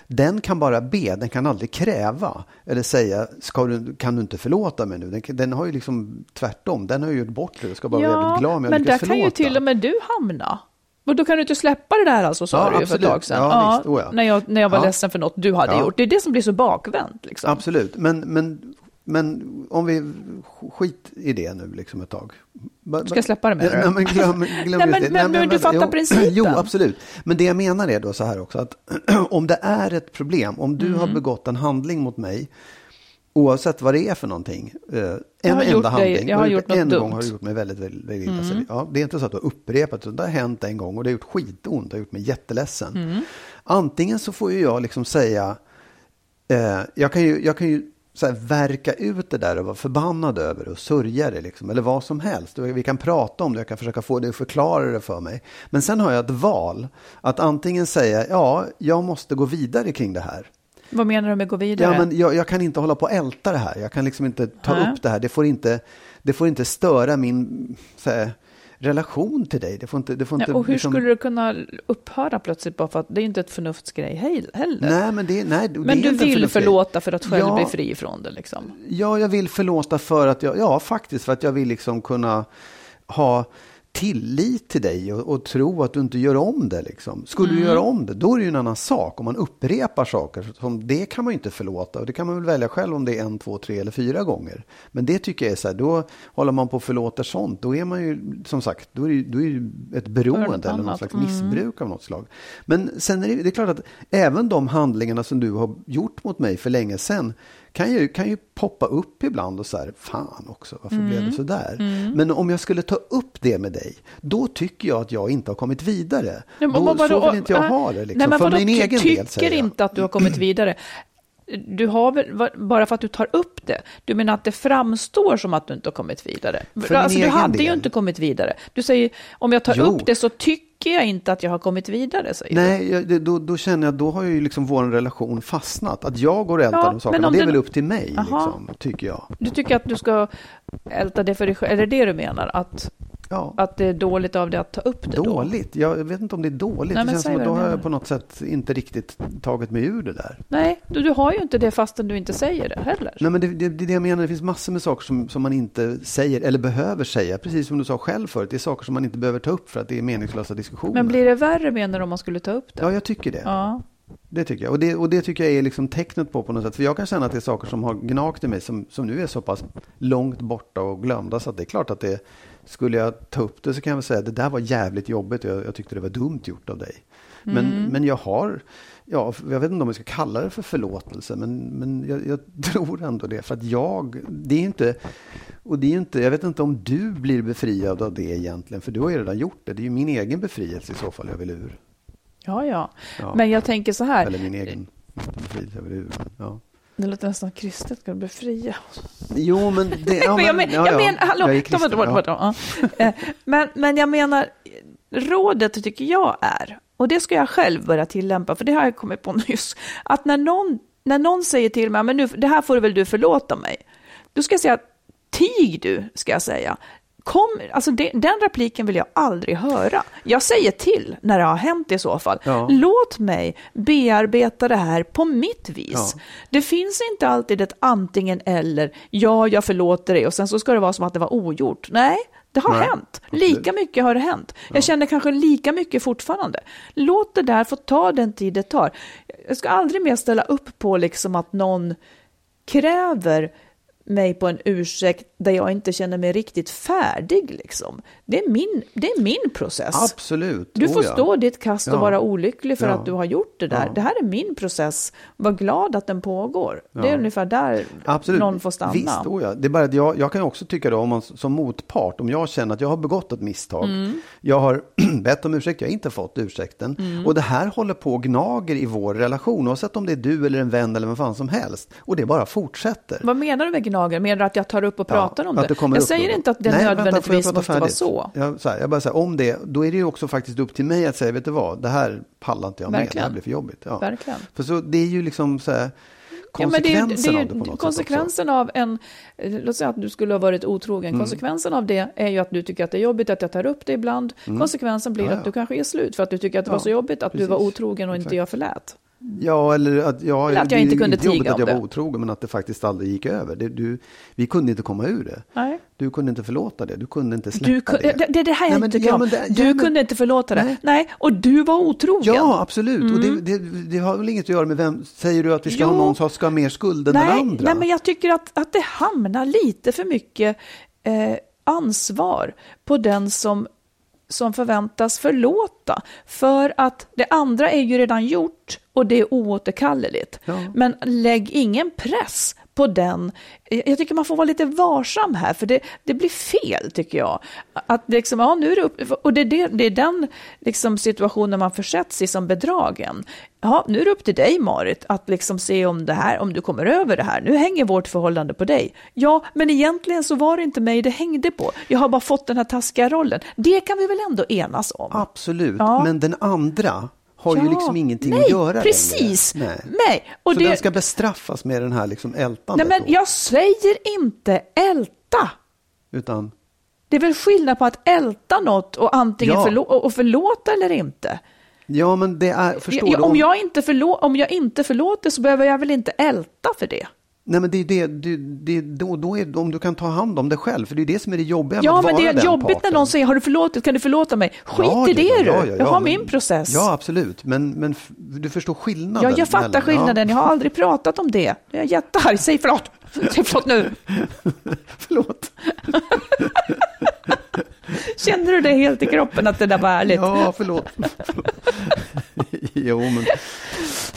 Speaker 3: den kan bara be, den kan aldrig kräva eller säga, ska du, kan du inte förlåta mig nu? Den, den har ju liksom tvärtom, den har ju gjort bort det, jag ska bara vara jävligt glad om jag
Speaker 2: men
Speaker 3: lyckas
Speaker 2: där kan ju
Speaker 3: förlåta.
Speaker 2: till och med du hamna. Och då kan du inte släppa det där alltså, sa
Speaker 3: Ja,
Speaker 2: du ju för ett tag sedan.
Speaker 3: Ja, visst. Oh, ja.
Speaker 2: när, jag, när jag var
Speaker 3: Ja.
Speaker 2: ledsen för något du hade
Speaker 3: Ja.
Speaker 2: gjort. Det är det som blir så bakvänt. Liksom.
Speaker 3: Absolut, men, men, men om vi skit i det nu liksom ett tag. Ba-
Speaker 2: Ska jag släppa det, menar du?
Speaker 3: Nej, men glöm, glöm
Speaker 2: Nej, men-
Speaker 3: det.
Speaker 2: men- men du fattar
Speaker 3: jo,
Speaker 2: principen.
Speaker 3: Jo, absolut. Men det jag menar är då så här också att om det är ett problem, om du
Speaker 2: Mm.
Speaker 3: har begått en handling mot mig, oavsett vad det är för någonting, eh, en enda handling,
Speaker 2: jag har gjort
Speaker 3: en
Speaker 2: något
Speaker 3: gång
Speaker 2: dumt.
Speaker 3: har du gjort mig väldigt, väldigt, väldigt illa.
Speaker 2: Mm.
Speaker 3: Ja, det är inte så att du har upprepat, utan det har hänt en gång och det har gjort skitont, det har gjort mig jätteledsen.
Speaker 2: Mm.
Speaker 3: Antingen så får ju jag liksom säga, eh, jag kan ju, jag kan ju så här, verka ut det där och vara förbannad över det och sörja det liksom, eller vad som helst. Vi kan prata om det, jag kan försöka få dig att förklara det för mig. Men sen har jag ett val, att antingen säga, ja, jag måste gå vidare kring det här.
Speaker 2: Vad menar du med gå vidare?
Speaker 3: Ja, men jag, jag kan inte hålla på och älta det här. Jag kan liksom inte ta
Speaker 2: Nej.
Speaker 3: upp det här. Det får inte, det får inte störa min så här, relation till dig. Det får inte, det får
Speaker 2: Nej,
Speaker 3: inte,
Speaker 2: och hur
Speaker 3: liksom-
Speaker 2: skulle det kunna upphöra plötsligt bara för att det är inte ett förnuftsgrej hej- heller?
Speaker 3: Nej, men det, nej, det
Speaker 2: men du vill förlåta för att själv
Speaker 3: Ja.
Speaker 2: bli fri från det liksom?
Speaker 3: Ja, jag vill förlåta för att jag, ja faktiskt för att jag vill liksom kunna ha tillit till dig och, och tro att du inte gör om det. Liksom. Skulle
Speaker 2: Mm.
Speaker 3: du göra om det, då är det ju en annan sak. Om man upprepar saker, som det kan man ju inte förlåta. Och det kan man väl välja själv om det är en, två, tre eller fyra gånger. Men det tycker jag är så här, då håller man på och förlåter sånt. Då är man ju, som sagt, då är det, ju- då är det ett beroende eller något slags
Speaker 2: Mm.
Speaker 3: missbruk av något slag. Men sen är det, det är klart att även de handlingarna som du har gjort mot mig för länge sedan kan ju, kan ju poppa upp ibland och så här, fan också, varför blev
Speaker 2: Mm.
Speaker 3: det så där? Men om jag skulle ta upp det med dig, då tycker jag att jag inte har kommit vidare.
Speaker 2: Nej, men
Speaker 3: då,
Speaker 2: vadå?
Speaker 3: så vill inte jag
Speaker 2: Äh,
Speaker 3: ha det, liksom,
Speaker 2: Nej, men
Speaker 3: för
Speaker 2: vadå,
Speaker 3: min egen del.
Speaker 2: tycker inte att du har kommit vidare. Du har väl, bara för att du tar upp det, du menar att det framstår som att du inte har kommit vidare?
Speaker 3: För
Speaker 2: alltså, du hade ju
Speaker 3: del.
Speaker 2: inte kommit vidare. Du säger, om jag tar
Speaker 3: Jo.
Speaker 2: upp det så tycker jag inte att jag har kommit vidare, säger.
Speaker 3: Nej, jag, då, då känner jag att då har ju liksom vår relation fastnat. Att jag går och ältar
Speaker 2: Ja,
Speaker 3: de sakerna, det är
Speaker 2: du-
Speaker 3: väl upp till mig, liksom, tycker jag.
Speaker 2: Du tycker att du ska älta det för dig själv, är det det du menar? Att,
Speaker 3: Ja.
Speaker 2: att det är dåligt av dig att ta upp det då?
Speaker 3: Dåligt? Jag vet inte om det är dåligt.
Speaker 2: Nej,
Speaker 3: det känns som att då har jag på något sätt inte riktigt tagit mig ur det där.
Speaker 2: Nej, du, du har ju inte det fastän du inte säger det heller.
Speaker 3: Nej, men det, det, det är det jag menar. Det finns massor med saker som, som man inte säger eller behöver säga. Precis som du sa själv förut. Det är saker som man inte behöver ta upp för att det är meningslösa diskussioner.
Speaker 2: Men blir det värre menar du om man skulle ta upp det?
Speaker 3: Ja, jag tycker det.
Speaker 2: Ja.
Speaker 3: Det tycker jag. Och det, och det tycker jag är liksom tecknet på på något sätt. För jag kan känna att det är saker som har gnagt i mig som, som nu är så pass långt borta och glömda. Så att det är klart att det, skulle jag ta upp det så kan jag väl säga att det där var jävligt jobbigt. och Jag, jag tyckte det var dumt gjort av dig. Men,
Speaker 2: Mm.
Speaker 3: men jag har, ja, jag vet inte om jag ska kalla det för förlåtelse. Men, men jag, jag tror ändå det. För att jag, det är inte, och det är inte, jag vet inte om du blir befriad av det egentligen. För du har ju redan gjort det. Det är ju min egen befrielse i så fall jag vill ur.
Speaker 2: Ja, ja.
Speaker 3: Ja.
Speaker 2: Men jag tänker så här.
Speaker 3: Eller min egen befrielse jag vill ur. Ja.
Speaker 2: Det låter nästan kristet, ska befria
Speaker 3: Jo, men det... Ja,
Speaker 2: men jag, men,
Speaker 3: ja,
Speaker 2: jag
Speaker 3: ja.
Speaker 2: menar, hallå,
Speaker 3: Jag är kristen,
Speaker 2: ta-
Speaker 3: ja.
Speaker 2: ta- ja. Eh, men, men jag menar, rådet tycker jag är, och det ska jag själv börja tillämpa, för det har jag kommit på nyss, att när någon, när någon säger till mig, men nu, det här får väl du förlåta mig, då ska jag säga, tig du, ska jag säga. Kom, alltså det, den repliken vill jag aldrig höra. Jag säger till när det har hänt i så fall.
Speaker 3: Ja.
Speaker 2: Låt mig bearbeta det här på mitt vis.
Speaker 3: Ja.
Speaker 2: Det finns inte alltid ett antingen eller, ja, jag förlåter dig och sen så ska det vara som att det var ogjort. Nej, det har
Speaker 3: Nej,
Speaker 2: hänt. Lika mycket har det hänt. Jag känner kanske lika mycket fortfarande. Låt det där få ta den tid det tar. Jag ska aldrig mer ställa upp på liksom att någon kräver mig på en ursäkt där jag inte känner mig riktigt färdig. Liksom. Det, är min, det är min process.
Speaker 3: Absolut.
Speaker 2: Du
Speaker 3: Oh,
Speaker 2: får
Speaker 3: ja.
Speaker 2: stå ditt kast och
Speaker 3: Ja.
Speaker 2: vara olycklig för
Speaker 3: Ja.
Speaker 2: att du har gjort det där. Det här är min process. Var glad att den pågår. Det är ungefär där
Speaker 3: Absolut.
Speaker 2: någon får stanna.
Speaker 3: Visst, oh ja. det är bara att jag, jag kan också tycka då, om man som motpart, om jag känner att jag har begått ett misstag,
Speaker 2: Mm.
Speaker 3: jag har bett om ursäkt, jag har inte fått ursäkten,
Speaker 2: Mm.
Speaker 3: och det här håller på och gnager i vår relation, oavsett om det är du eller en vän eller vem fan som helst, och det bara fortsätter.
Speaker 2: Vad menar du med gnager, mer att jag tar upp och pratar om det.
Speaker 3: det.
Speaker 2: jag säger
Speaker 3: då.
Speaker 2: inte att det
Speaker 3: Nej,
Speaker 2: nödvändigtvis
Speaker 3: vänta,
Speaker 2: måste vara så.
Speaker 3: Jag, så här, jag bara säger, om det, då är det ju också faktiskt upp till mig att säga, vet du vad, det här pallar inte jag med, det här blir för jobbigt. Ja.
Speaker 2: Verkligen.
Speaker 3: För så, det är ju liksom så här,
Speaker 2: Ja, men det är,
Speaker 3: konsekvensen
Speaker 2: är,
Speaker 3: av
Speaker 2: det
Speaker 3: på
Speaker 2: något
Speaker 3: något
Speaker 2: konsekvensen av en, låt säga att du skulle ha varit otrogen.
Speaker 3: Mm.
Speaker 2: Konsekvensen av det är ju att du tycker att det är jobbigt att jag tar upp det ibland. Konsekvensen blir
Speaker 3: Ja, ja.
Speaker 2: att du kanske är slut för att du tycker att det
Speaker 3: Ja,
Speaker 2: var så jobbigt att du var otrogen och inte
Speaker 3: Exakt.
Speaker 2: jag förlät.
Speaker 3: Ja, eller att, ja,
Speaker 2: Eller att jag inte kunde
Speaker 3: jobbigt
Speaker 2: tiga
Speaker 3: att
Speaker 2: om
Speaker 3: jag var otrogen, men att det faktiskt aldrig gick över. Det, du, vi kunde inte komma ur det.
Speaker 2: Nej.
Speaker 3: Du kunde inte förlåta det, du kunde inte släppa
Speaker 2: Du, kun-
Speaker 3: det.
Speaker 2: det, är det här jag
Speaker 3: Nej,
Speaker 2: inte tycker
Speaker 3: ja,
Speaker 2: om.
Speaker 3: det-
Speaker 2: Du
Speaker 3: ja, men-
Speaker 2: kunde inte förlåta det.
Speaker 3: Nej.
Speaker 2: Nej. och du var otrogen.
Speaker 3: Ja, absolut. Och det, det, det har väl inget att göra med vem... Säger du att vi ska
Speaker 2: Jo.
Speaker 3: ha någon som ska ha mer skuld än den
Speaker 2: nej,
Speaker 3: andra?
Speaker 2: nej, men jag tycker att, att det hamnar lite för mycket eh, ansvar på den som, som förväntas förlåta. För att det andra är ju redan gjort och det är oåterkalleligt.
Speaker 3: Ja.
Speaker 2: Men lägg ingen press på den. Jag tycker man får vara lite varsam här, för det, det blir fel tycker jag. Att liksom, ja, nu är det upp, och det, är det, det är den liksom, situationen man försätts i som bedragen. Ja, nu är det upp till dig Marit att liksom se om, det här, om du kommer över det här. Nu hänger vårt förhållande på dig. Ja, men egentligen så var det inte mig det hängde på. Jag har bara fått den här taskiga rollen. Det kan vi väl ändå enas om?
Speaker 3: Absolut,
Speaker 2: Ja.
Speaker 3: men den andra har ju
Speaker 2: Ja,
Speaker 3: liksom ingenting
Speaker 2: nej,
Speaker 3: att göra
Speaker 2: precis.
Speaker 3: längre.
Speaker 2: Nej. Och
Speaker 3: så
Speaker 2: det-
Speaker 3: den ska bestraffas med den här liksom ältandet
Speaker 2: Nej, men
Speaker 3: då?
Speaker 2: jag säger inte älta.
Speaker 3: Utan,
Speaker 2: Det är väl skillnad på att älta något och antingen
Speaker 3: Ja.
Speaker 2: förlå- och förlåta eller inte.
Speaker 3: ja men det är, förstår
Speaker 2: Ja,
Speaker 3: du?
Speaker 2: om, jag inte förlå- om jag inte förlåter så behöver jag väl inte älta för det.
Speaker 3: Nej men det är det, det, det då, då är om du kan ta hand om det själv, för det är det som är det jobbiga med
Speaker 2: Ja,
Speaker 3: att
Speaker 2: men
Speaker 3: vara
Speaker 2: det är
Speaker 3: den
Speaker 2: jobbigt när
Speaker 3: parten.
Speaker 2: någon säger har du förlåtit, kan du förlåta mig? Skit
Speaker 3: Ja,
Speaker 2: i det
Speaker 3: ja,
Speaker 2: du,
Speaker 3: ja, ja,
Speaker 2: jag har
Speaker 3: men-
Speaker 2: min process.
Speaker 3: Ja, absolut, men, men du förstår skillnaden?
Speaker 2: Ja, jag fattar
Speaker 3: mellan-
Speaker 2: skillnaden, jag har aldrig pratat om det. Jag är jättearg, säg förlåt. Säg förlåt nu.
Speaker 3: Förlåt.
Speaker 2: Kände du det helt i kroppen att det där var ärligt?
Speaker 3: Ja, förlåt. jo, men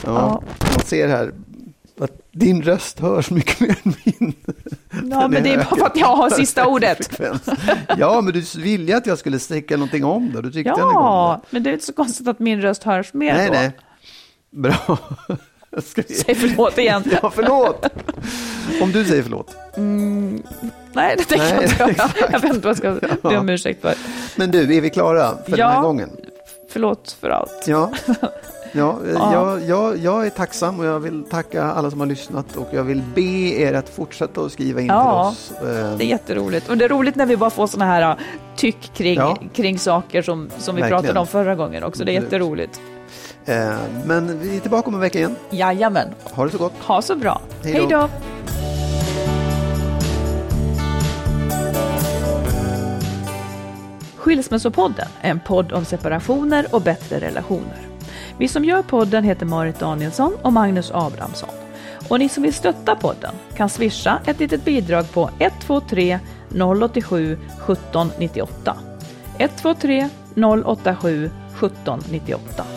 Speaker 3: ja, man ser här att din röst hörs mycket mer än min.
Speaker 2: Ja, men det är bara för att jag har sista ordet.
Speaker 3: Ja, men du ville att jag skulle säga någonting om det. Du tyckte
Speaker 2: Ja, men det är inte så konstigt att min röst hörs mer.
Speaker 3: Nej,
Speaker 2: då.
Speaker 3: nej. Bra. Ska vi...
Speaker 2: Säg förlåt igen.
Speaker 3: Ja, förlåt. Om du säger förlåt.
Speaker 2: Nej, det tänker
Speaker 3: Nej,
Speaker 2: jag inte göra. Jag vet inte vad jag ska be om ursäkt för.
Speaker 3: Men du, är vi klara för den
Speaker 2: Ja.
Speaker 3: här gången?
Speaker 2: Förlåt för allt.
Speaker 3: Ja. Ja, eh,
Speaker 2: Ja.
Speaker 3: Jag, jag, jag är tacksam och jag vill tacka alla som har lyssnat och jag vill be er att fortsätta att skriva in
Speaker 2: Ja,
Speaker 3: till oss. Eh,
Speaker 2: Det är jätteroligt. Och det är roligt när vi bara får såna här uh, tyck kring,
Speaker 3: Ja.
Speaker 2: kring saker som, som vi
Speaker 3: Verkligen.
Speaker 2: pratade om förra gången också. Det är jätteroligt.
Speaker 3: eh, Men vi är tillbaka om en vecka igen.
Speaker 2: Jajamän.
Speaker 3: Ha det så gott.
Speaker 2: Ha så bra.
Speaker 3: Hej då.
Speaker 2: Hej då. Skilsmässopodden är en podd om separationer och bättre relationer. Vi som gör podden heter Marit Danielsson och Magnus Abrahamsson. Och ni som vill stötta podden kan swisha ett litet bidrag på 123 087 1798. 123 087 1798.